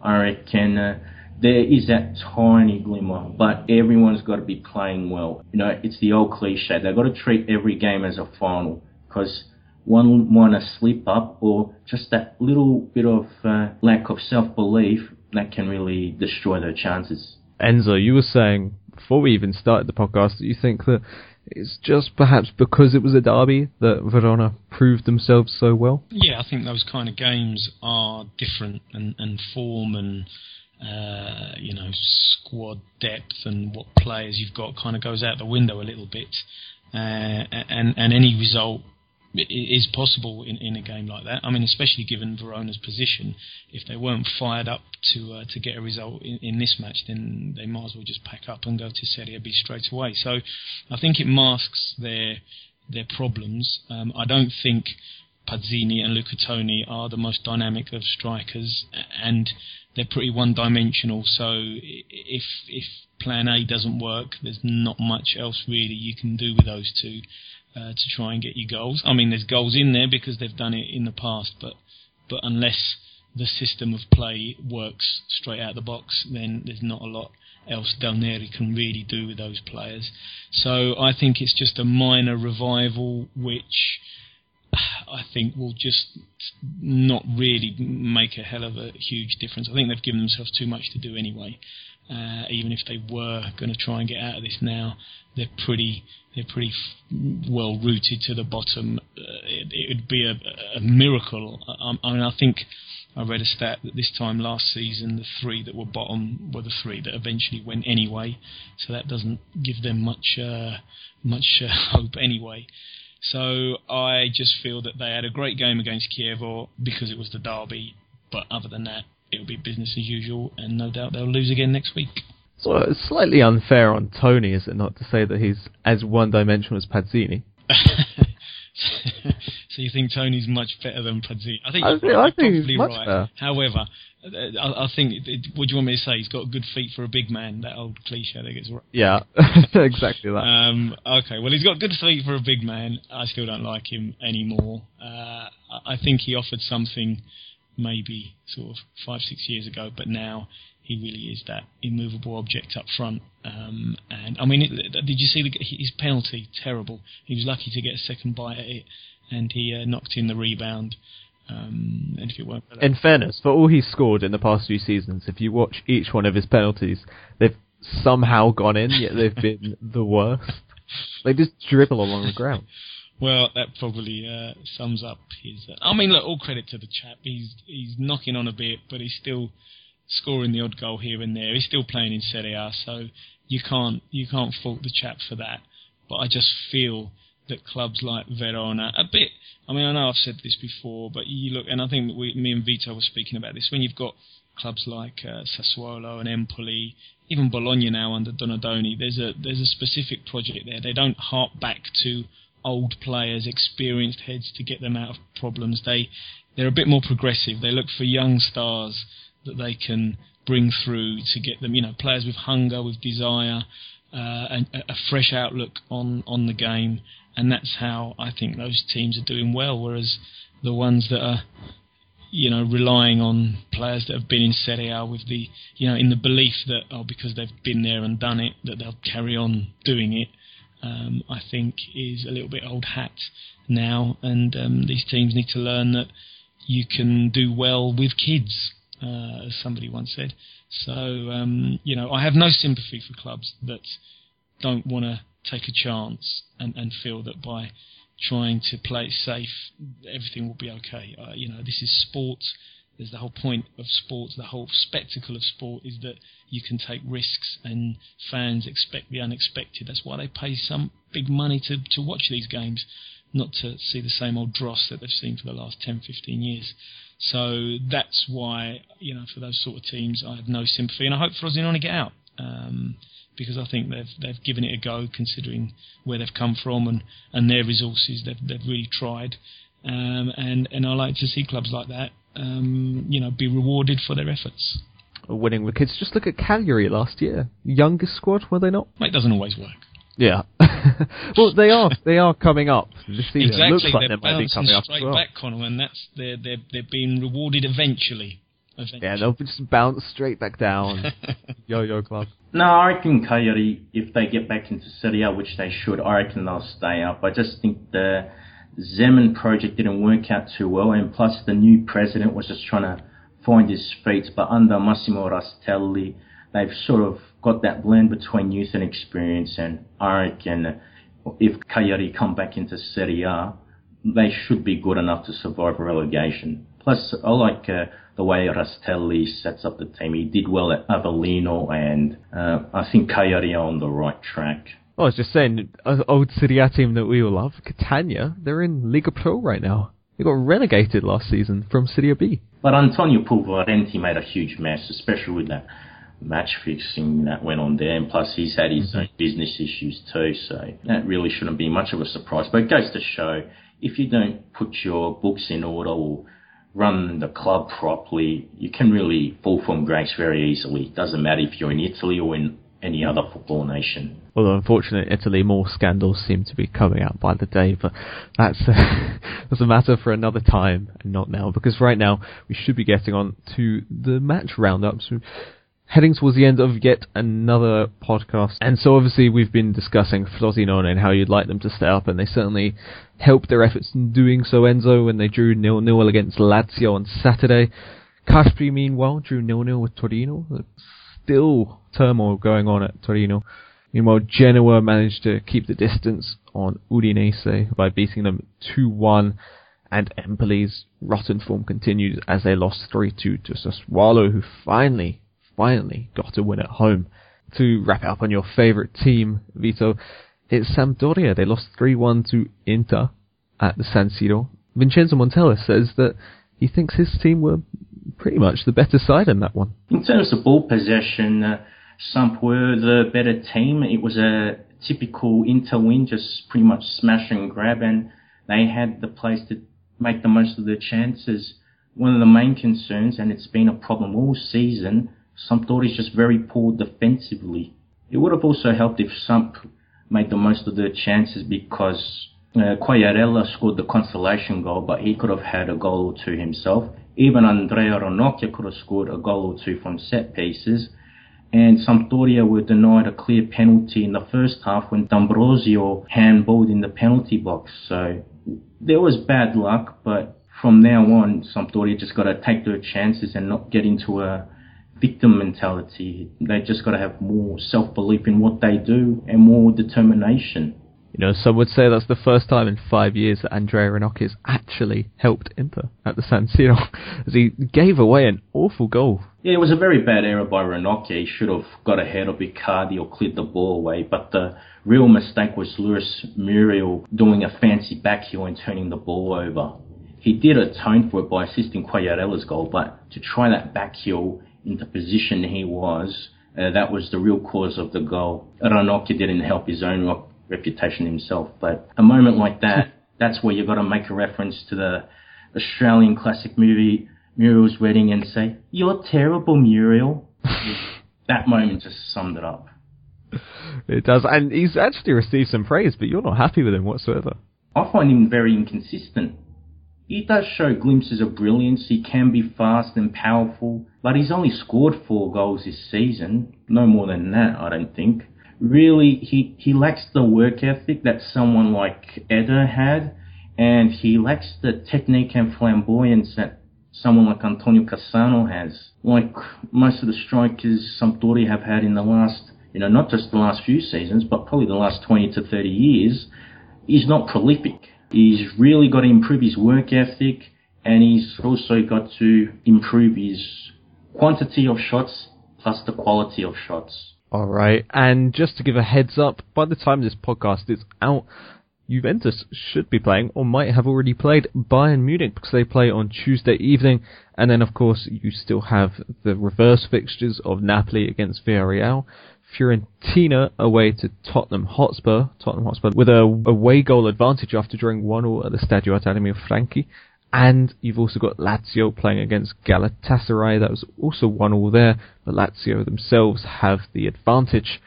Speaker 3: I reckon uh, there is that tiny glimmer, but everyone's got to be playing well. You know, it's the old cliche. They've got to treat every game as a final because one to slip up or just that little bit of uh, lack of self-belief that can really destroy their chances.
Speaker 1: Enzo, you were saying before we even started the podcast that you think that it's just perhaps because it was a derby that Verona proved themselves so well?
Speaker 2: Yeah, I think those kind of games are different and, and form and uh, you know squad depth and what players you've got kind of goes out the window a little bit. Uh, and and any result is possible in, in a game like that. I mean, especially given Verona's position, if they weren't fired up to uh, to get a result in, in, this match, then they might as well just pack up and go to Serie B straight away. So, I think it masks their their problems. Um, I don't think Pazzini and Luca Toni are the most dynamic of strikers, and they're pretty one-dimensional. So, if if Plan A doesn't work, there's not much else really you can do with those two uh, to try and get you goals. I mean, there's goals in there because they've done it in the past, but but unless the system of play works straight out of the box, then there's not a lot else Del Neri can really do with those players. So I think it's just a minor revival, which [sighs] I think will just not really make a hell of a huge difference. I think they've given themselves too much to do anyway. Uh, even if they were going to try and get out of this now, they're pretty they're pretty f- well rooted to the bottom. Uh, it, would be a, a miracle. I, I, mean, I think I read a stat that this time last season, the three that were bottom were the three that eventually went anyway. So that doesn't give them much uh, much uh, [laughs] hope anyway. So I just feel that they had a great game against Chievo because it was the derby. But other than that, it'll be business as usual, and no doubt they'll lose again next week.
Speaker 1: So it's slightly unfair on Toni, is it not, to say that he's as one-dimensional as Pazzini? [laughs]
Speaker 2: so you think Toni's much better than Pazzini? I think
Speaker 1: I,
Speaker 2: think,
Speaker 1: I think he's much
Speaker 2: right.
Speaker 1: Better.
Speaker 2: However, I, I think it, what do you want me to say? He's got good feet for a big man. That old cliche that gets right.
Speaker 1: Yeah, [laughs] exactly that.
Speaker 2: Um, okay, well he's got good feet for a big man. I still don't like him anymore. Uh, I think he offered something maybe sort of five six years ago, but now he really is that immovable object up front. Um, and I mean, it, did you see the, his penalty? Terrible. He was lucky to get a second bite at it, and he uh, knocked in the rebound. Um, and if it weren't
Speaker 1: in fairness, for all he's scored in the past few seasons, if you watch each one of his penalties, they've somehow gone in, yet they've [laughs] been the worst. They just dribble along the ground.
Speaker 2: Well, that probably uh, sums up his. Uh, I mean, look, all credit to the chap. He's he's knocking on a bit, but he's still scoring the odd goal here and there. He's still playing in Serie A, so you can't you can't fault the chap for that. But I just feel that clubs like Verona, a bit. I mean, I know I've said this before, but you look, and I think we, me and Vito were speaking about this. When you've got clubs like uh, Sassuolo and Empoli, even Bologna now under Donadoni, there's a there's a specific project there. They don't harp back to old players, experienced heads to get them out of problems. They they're a bit more progressive. They look for young stars that they can bring through to get them, you know, players with hunger, with desire, uh, and a fresh outlook on on the game. And that's how I think those teams are doing well. Whereas the ones that are you know, relying on players that have been in Serie A with the, you know, in the belief that, oh, because they've been there and done it, that they'll carry on doing it, um, I think is a little bit old hat now. And um, these teams need to learn that you can do well with kids, uh, as somebody once said. So, um, you know, I have no sympathy for clubs that don't want to take a chance and, and feel that by trying to play it safe, everything will be okay. Uh, you know, this is sport. There's the whole point of sports, the whole spectacle of sport is that you can take risks and fans expect the unexpected. That's why they pay some big money to, to watch these games, not to see the same old dross that they've seen for the last 10, 15 years. So that's why, you know, for those sort of teams, I have no sympathy, and I hope Frosinone get out. Um, because I think they've they've given it a go, considering where they've come from and, and their resources. They've they've really tried, um, and and I like to see clubs like that, um, you know, be rewarded for their efforts.
Speaker 1: Winning with kids. Just look at Cagliari last year, youngest squad, were they not?
Speaker 2: It doesn't always work.
Speaker 1: Yeah. [laughs] well, they are. They are coming up this season.
Speaker 2: Exactly.
Speaker 1: Looks like
Speaker 2: they're
Speaker 1: they might be coming up
Speaker 2: straight
Speaker 1: as well.
Speaker 2: back, Connall, and that's they're they're they're being rewarded eventually. eventually.
Speaker 1: Yeah, they'll just bounce straight back down. [laughs] Yo-yo club.
Speaker 3: No, I reckon Cagliari, if they get back into Serie A, which they should, I reckon they'll stay up. I just think the Zeman project didn't work out too well, and plus the new president was just trying to find his feet. But under Massimo Rastelli, they've sort of got that blend between youth and experience, and I reckon if Cagliari come back into Serie A, they should be good enough to survive relegation. Plus, I like uh, the way Rastelli sets up the team. He did well at Avellino, and uh, I think Cagliari are on the right track.
Speaker 1: Oh, I was just saying, an old Serie A team that we all love, Catania, they're in Lega Pro right now. They got relegated last season from Serie B.
Speaker 3: But Antonio Pulvirenti made a huge mess, especially with that match fixing that went on there, and plus he's had his own business issues too, so that really shouldn't be much of a surprise. But it goes to show, if you don't put your books in order or run the club properly, you can really fall from grace very easily. It doesn't matter if you're in Italy or in any other football nation.
Speaker 1: Although unfortunately, Italy, more scandals seem to be coming out by the day, but that's uh, a, [laughs] that's a matter for another time and not now. Because right now, we should be getting on to the match roundups. Heading towards the end of yet another podcast, and so obviously we've been discussing Frosinone and how you'd like them to stay up, and they certainly helped their efforts in doing so. Enzo when they drew nil nil against Lazio on Saturday. Carpi meanwhile drew nil nil with Torino. Still turmoil going on at Torino. Meanwhile, Genoa managed to keep the distance on Udinese by beating them 2-1, and Empoli's rotten form continued as they lost 3-2 to Sassuolo, who finally, finally got a win at home. To wrap up on your favourite team, Vito, it's Sampdoria. They lost 3-1 to Inter at the San Siro. Vincenzo Montella says that he thinks his team were pretty much the better side in that one.
Speaker 3: In terms of ball possession, uh, Samp were the better team. It was a typical Inter win, just pretty much smash and grab, and they had the place to make the most of their chances. One of the main concerns, and it's been a problem all season, Sampdoria is just very poor defensively. It would have also helped if Samp made the most of their chances because uh, Quagliarella scored the consolation goal, but he could have had a goal or two himself. Even Andrea Ranocchia could have scored a goal or two from set pieces. And Sampdoria were denied a clear penalty in the first half when D'Ambrosio handballed in the penalty box. So there was bad luck, but from now on, Sampdoria just got to take their chances and not get into a victim mentality. They just got to have more self belief in what they do and more determination.
Speaker 1: You know, some would say that's the first time in five years that Andrea Ranocchi has actually helped Inter at the San Siro, [laughs] as he gave away an awful goal.
Speaker 3: Yeah, it was a very bad error by Ranocchi. He should have got ahead of Icardi or cleared the ball away, but the real mistake was Luis Muriel doing a fancy back heel and turning the ball over. He did atone for it by assisting Quagliarella's goal, but to try that back heel the position he was, uh, that was the real cause of the goal. Ranocchi didn't help his own reputation himself. But a moment like that, [laughs] that's where you've got to make a reference to the Australian classic movie Muriel's Wedding and say, You're terrible, Muriel. [laughs] that moment just summed it up.
Speaker 1: It does, and he's actually received some praise, but you're not happy with him whatsoever.
Speaker 3: I find him very inconsistent. He does show glimpses of brilliance, he can be fast and powerful, but he's only scored four goals this season. No more than that, I don't think really he, he lacks the work ethic that someone like Eder had, and he lacks the technique and flamboyance that someone like Antonio Cassano has. Like most of the strikers Sampdoria have had in the last, you know, not just the last few seasons, but probably the last 20 to 30 years, he's not prolific. He's really got to improve his work ethic, and he's also got to improve his quantity of shots plus the quality of shots.
Speaker 1: All right, and just to give a heads up, by the time this podcast is out, Juventus should be playing, or might have already played, Bayern Munich because they play on Tuesday evening, and then of course you still have the reverse fixtures of Napoli against Villarreal, Fiorentina away to Tottenham Hotspur, Tottenham Hotspur with a away goal advantage after drawing one all at the Stadio Artemio Franchi, and you've also got Lazio playing against Galatasaray. That was also one all there, but Lazio themselves have the advantage.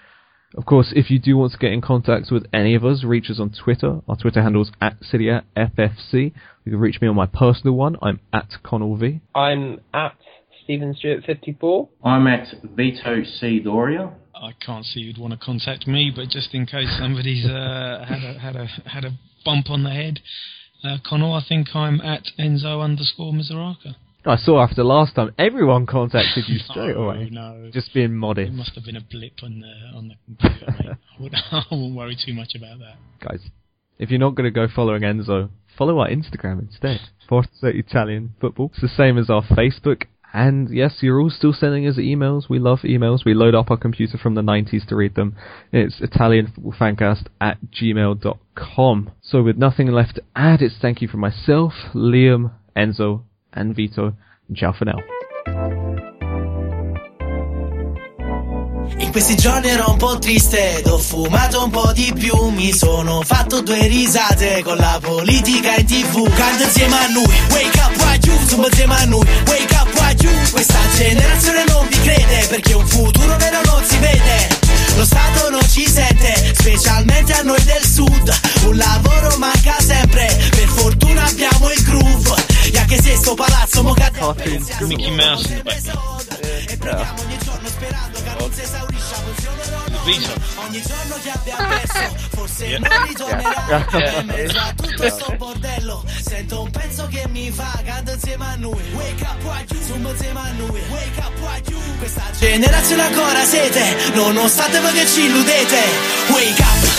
Speaker 1: Of course, if you do want to get in contact with any of us, reach us on Twitter. Our Twitter handle is at FFC. You can reach me on my personal one. I'm at Connall V.
Speaker 4: I'm at Steven Stewart 54.
Speaker 3: I'm at Vito C. Doria.
Speaker 2: I can't see you'd want to contact me, but just in case somebody's uh, had a had a had a bump on the head, uh, Connall, I think I'm at Enzo underscore Misuraca.
Speaker 1: I saw after last time everyone contacted you [laughs] straight
Speaker 2: oh,
Speaker 1: away.
Speaker 2: No,
Speaker 1: just being modest.
Speaker 2: It must have been a blip on the on the computer. mate. [laughs] I, would, [laughs] I won't worry too much about that.
Speaker 1: Guys, if you're not going to go following Enzo, follow our Instagram instead. Forza Italian Football. It's the same as our Facebook and yes, you're all still sending us emails. We love emails. We load up our computer from the 90s to read them. It's ItalianFootballFancast at gmail.com. So with nothing left to add, it's thank you from myself, Liam, Enzo, and Vito. Ciao for now.
Speaker 5: In questi giorni ero un po' triste ho fumato un po' di più Mi sono fatto due risate con la politica tv insieme a noi, wake up why you insieme a noi, wake up you Questa generazione non vi crede perché un futuro vero non si vede lo Stato non ci sente, specialmente a noi del sud. Un lavoro manca sempre, per fortuna abbiamo il groove. E anche se sto palazzo mo cade
Speaker 2: Mickey Mouse in the background.
Speaker 5: E preghiamo ogni giorno sperando che non si esaurisca
Speaker 2: Vito.
Speaker 5: Ogni giorno che abbiamo perso, forse
Speaker 2: Yeah.
Speaker 5: non ritornerà.
Speaker 2: Yeah.
Speaker 5: In mezzo a tutto sto bordello, sento un pezzo che mi fa, canta insieme a noi. Wake up, why you? Zumba insieme a noi. Wake up, why you? Questa generazione ancora siete, nonostante voi che ci illudete. Wake up,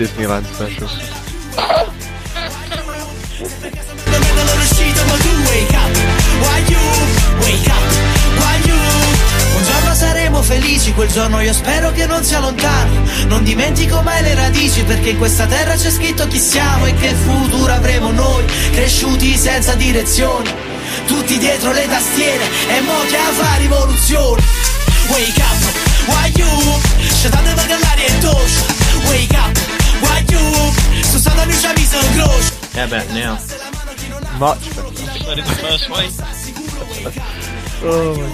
Speaker 1: Disneyland Special.
Speaker 5: Un giorno saremo felici, quel giorno io spero che non sia lontano. Non dimentico mai le radici, perché in questa terra c'è scritto chi siamo e che futuro avremo noi, cresciuti senza direzione. Tutti dietro le tastiere, e mo che fa rivoluzione. Wake up, why you? Shut down the Wake up You? Groș.
Speaker 3: How about now?
Speaker 1: Much better.
Speaker 2: the first way.
Speaker 1: oh my.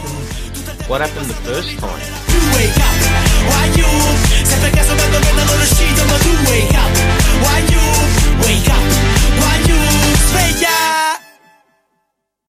Speaker 3: What happened the first time?
Speaker 5: You wake up. Why you? Mă, tu wake up. Why you? Wake up. Why you?